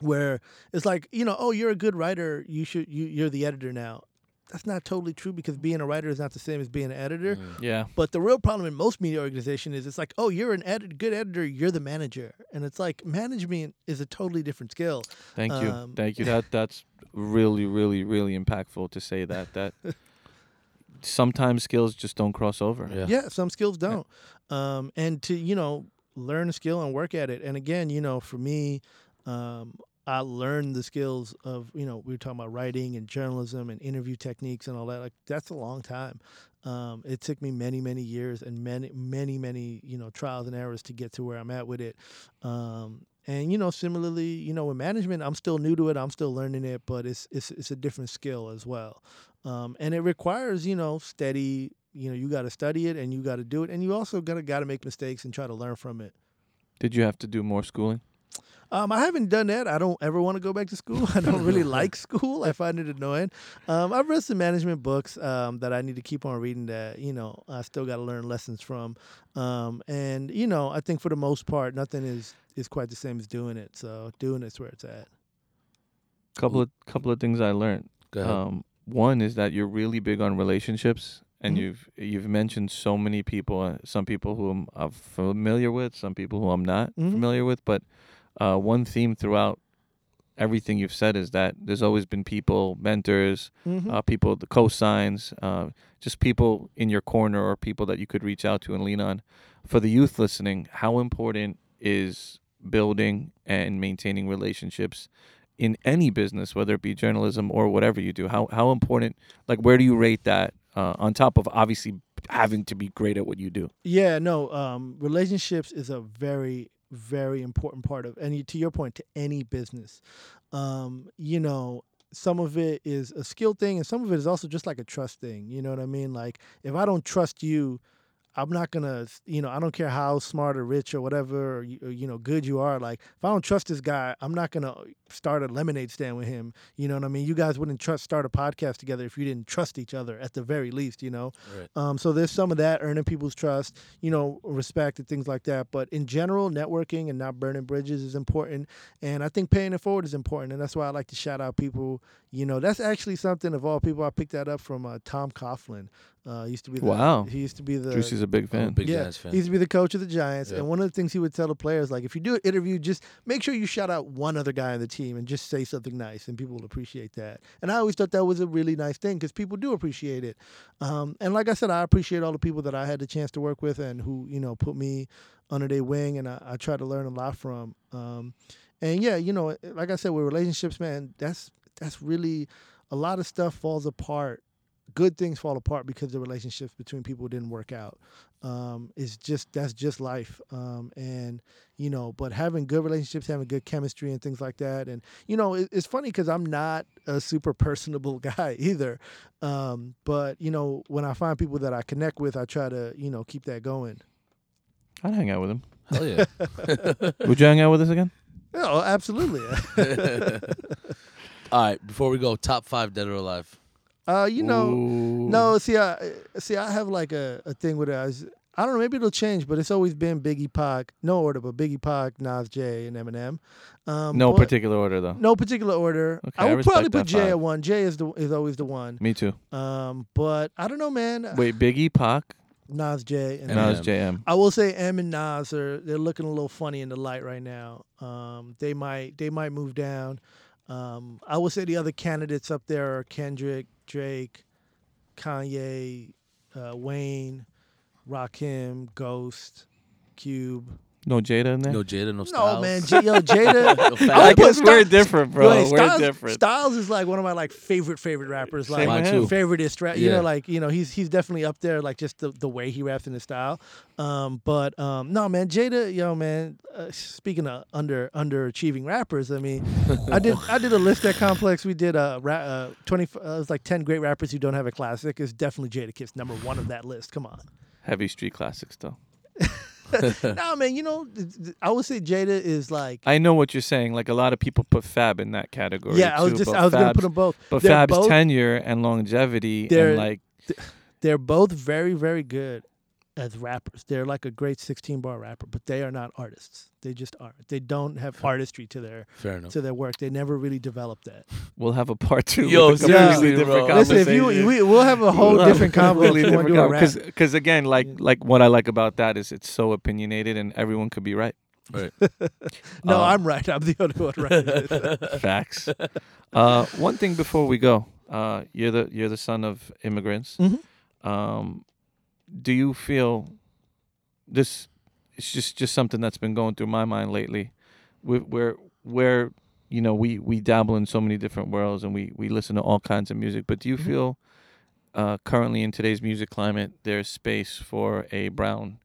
where it's like you know oh you're a good writer you should you, you're the editor now that's not totally true because being a writer is not the same as being an editor Mm. Yeah. but the real problem in most media organization is it's like oh you're an edit- good editor you're the manager and it's like management is a totally different skill Thank you. Um, Thank you. That that's really, really, really impactful to say that. That sometimes skills just don't cross over. Yeah. yeah some skills don't um, and to you know learn a skill and work at it and again you know for me um, i learned the skills of you know we were talking about writing and journalism and interview techniques and all that like that's a long time. Um, it took me many many years and many many many you know trials and errors to get to where i'm at with it. Um, and you know similarly you know with management i'm still new to it i'm still learning it but it's it's, it's a different skill as well. Um, and it requires you know steady you know you got to study it and you got to do it and you also gotta got to make mistakes and try to learn from it. Did you have to do more schooling? Um, I haven't done that. I don't ever want to go back to school. I don't really like school. I find it annoying. Um, I've read some management books um, that I need to keep on reading that, you know, I still got to learn lessons from. Um, and, you know, I think for the most part, nothing is, is quite the same as doing it. So doing it's where it's at. Couple of couple of things I learned. Go ahead. Um, one is that you're really big on relationships, and Mhm. you've you've mentioned so many people. Uh, some people who I'm, I'm familiar with, some people who I'm not Mhm. familiar with. But uh, one theme throughout everything you've said is that there's always been people, mentors, Mm-hmm. uh, people, the cosigns, uh, just people in your corner or people that you could reach out to and lean on. For the youth listening, how important is building and maintaining relationships in any business, whether it be journalism or whatever you do? How how important? Like, where do you rate that uh, on top of obviously having to be great at what you do? Yeah, no. Um, relationships is a very, very important part of any. To your point, to any business, um, you know, some of it is a skill thing, and some of it is also just like a trust thing. You know what I mean? Like, if I don't trust you, I'm not gonna, you know, I don't care how smart or rich or whatever, or, you, know, good you are. Like, if I don't trust this guy, I'm not gonna start a lemonade stand with him. You know what I mean? You guys wouldn't trust start a podcast together if you didn't trust each other at the very least. You know. Right. Um, so there's some of that earning people's trust, you know, respect and things like that. But in general, networking and not burning bridges is important, and I think paying it forward is important, and that's why I like to shout out people. You know, that's actually something of all people. I picked that up from uh, Tom Coughlin. Uh, used to be the, Wow. He used to be the Juicy's a big I'm a fan. big yeah, Giants fan. he used to be the coach of the Giants, Yeah. and one of the things he would tell the players, like, if you do an interview, just make sure you shout out one other guy on the team and just say something nice, and people will appreciate that. And I always thought that was a really nice thing because people do appreciate it. Um, and like I said, I appreciate all the people that I had the chance to work with and who you know put me under their wing, and I, I try to learn a lot from. Um, and yeah, you know, like I said, with relationships, man, that's that's really a lot of stuff falls apart good things fall apart because the relationships between people didn't work out. Um, it's just that's just life. Um, and you know, but having good relationships, having good chemistry, and things like that. And you know, it, it's funny because I'm not a super personable guy either. Um, but you know, when I find people that I connect with, I try to you know keep that going. I'd hang out with him. Hell yeah. Would you hang out with us again? Oh, absolutely. All right, before we go, top five dead or alive. Uh, you know, Ooh. no. See, I see. I have like a, a thing with it. I, was- I don't know. Maybe it'll change, but it's always been Biggie Pac. No order, but Biggie Pac, Nas Jay, and Eminem. Um, No particular order though. No particular order. Okay, I I would probably put Jay five. at one. Jay is the is always the one. Me too. Um, but I don't know, man. Wait, Biggie, Pac, Nas J and Eminem. Nas, JM. I will say M and Nas are they're looking a little funny in the light right now. Um, they might they might move down. Um, I will say the other candidates up there are Kendrick, Drake, Kanye, uh, Wayne, Rakim, Ghost, Cube. No Jada in there. No Jada, no Styles. No man, J- yo Jada. No I Fab. I guess we're different, bro. Wait, we're Styles, different. Styles is like one of my like favorite favorite rappers. Like Same Mine with too. him. favoriteest rap. You Yeah. know, like you know, he's he's definitely up there. Like just the, the way he raps in his style. Um, but um, no, man, Jada, yo, man. Uh, speaking of under underachieving rappers, I mean, I did I did a list at Complex. We did a ra- uh, twenty. Uh, it was like ten great rappers who don't have a classic. It's definitely Jadakiss number one of that list. Come on. Heavy street classics though. no, man. You know, th- th- I would say Jada is like. I know what you're saying. Like a lot of people put Fab in that category. Yeah, I was just I was gonna put them both. But they're Fab's both- tenure and longevity They're- and like they're both very very good as rappers they're like a great 16 bar rapper but they are not artists they just aren't they don't have artistry to their Fair enough. to their work they never really developed that we'll have a part two. Yo, with a completely seriously, different bro. listen if you we, we'll have a whole We'll different a conversation completely if you wanna do a different rap. because again, like like what I like about that is it's so opinionated and everyone could be right. Right. no Uh, i'm right i'm the only one right Facts. uh, one thing before we go, uh, you're the you're the son of immigrants. Mhm. Um, do you feel this? It's just just something that's been going through my mind lately. Where where where you know we we dabble in so many different worlds and we we listen to all kinds of music. But do you Mhm. feel uh, currently in today's music climate, there's space for a brown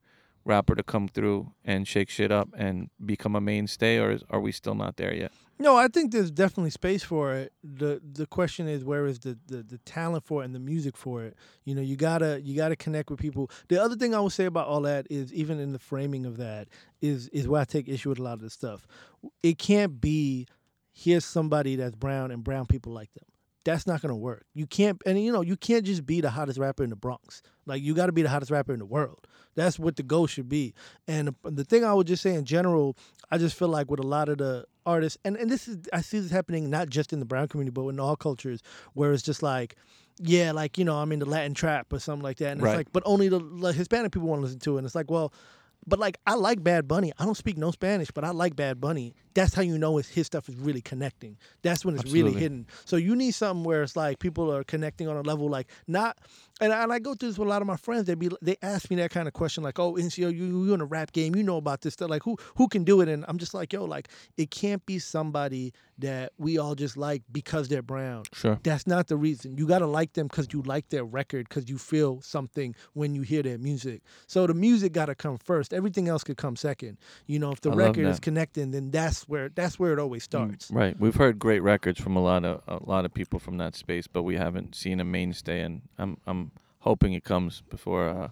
rapper to come through and shake shit up and become a mainstay, or is, are we still not there yet? No, I think there's definitely space for it. the The question is, where is the, the the talent for it and the music for it? You know, you gotta you gotta connect with people. The other thing I would say about all that is, even in the framing of that, is is where I take issue with a lot of this stuff. It can't be here's somebody that's brown and brown people like them. That's not gonna work. You can't, and you know, you can't just be the hottest rapper in the Bronx. Like you got to be the hottest rapper in the world. That's what the goal should be. And the, the thing I would just say in general, I just feel like with a lot of the artists, and, and this is I see this happening not just in the brown community, but in all cultures, where it's just like, yeah, like you know, I'm in the Latin trap or something like that, and Right. it's like, but only the like, Hispanic people want to listen to it, and it's like, well. But like I like Bad Bunny. I don't speak no Spanish, but I like Bad Bunny. That's how you know it's, his stuff is really connecting. That's when it's really hidden. So you need something where it's like people are connecting on a level like not. And I, and I go through this with a lot of my friends. They be they ask me that kind of question like, "Oh, NCO, you you in a rap game? You know about this stuff? Like who who can do it?" And I'm just like, "Yo, like it can't be somebody that we all just like because they're brown. Sure. That's not the reason. You got to like them because you like their record, because you feel something when you hear their music. So the music got to come first. Everything else could come second. You know, if the I record is connecting, then that's where that's where it always starts. Right. We've heard great records from a lot of a lot of people from that space, but we haven't seen a mainstay, and I'm I'm hoping it comes before uh,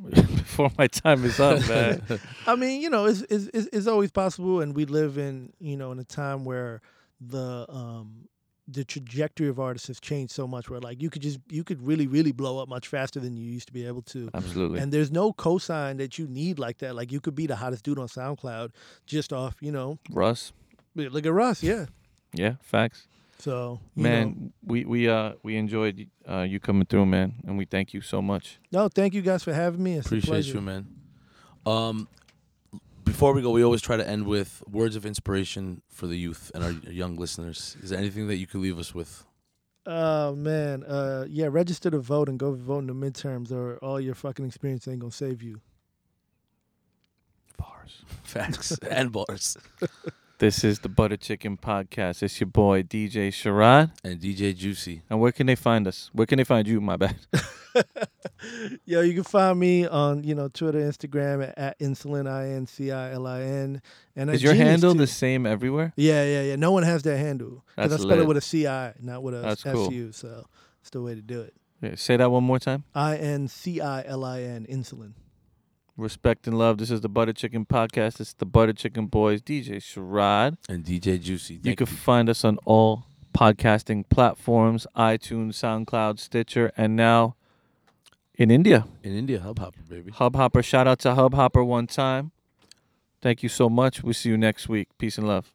before my time is up, man. I mean, you know, it's, it's it's it's always possible, and we live in you know in a time where the um the trajectory of artists has changed so much. Where like you could just you could really really blow up much faster than you used to be able to. Absolutely. And there's no cosign that you need like that. Like you could be the hottest dude on SoundCloud just off, you know. Russ. Look at Russ, yeah. Yeah. Facts. So Man, know. we we uh we enjoyed uh, you coming through, man, and we thank you so much. no, thank you guys for having me. It's a Appreciate pleasure. you, man. Um, before we go, we always try to end with words of inspiration for the youth and our young listeners. Is there anything that you could leave us with? Oh man, uh, yeah. Register to vote and go vote in the midterms, or all your fucking experience ain't gonna save you. Bars. Facts and bars. This is the Butter Chicken Podcast. It's your boy DJ Sharad. And DJ Juicy. And where can they find us? Where can they find you? My bad. Yo, you can find me on you know Twitter, Instagram at, at incilin i n c i l i n. And Is your Genius, handle too. the same everywhere? Yeah, yeah, yeah. No one has that handle because I That's spell lit. it with a C I, not with a That's S cool. U. So it's the way to do it. Yeah, say that one more time. I N C I L I N incilin. Respect and love. This is the Butter Chicken Podcast. It's the Butter Chicken Boys, DJ Sharad. And DJ Juicy. You Thank can find us on all podcasting platforms iTunes, SoundCloud, Stitcher, and now in India. In India, Hubhopper, baby. Hubhopper. Shout out to Hubhopper one time. Thank you so much. We'll see you next week. Peace and love.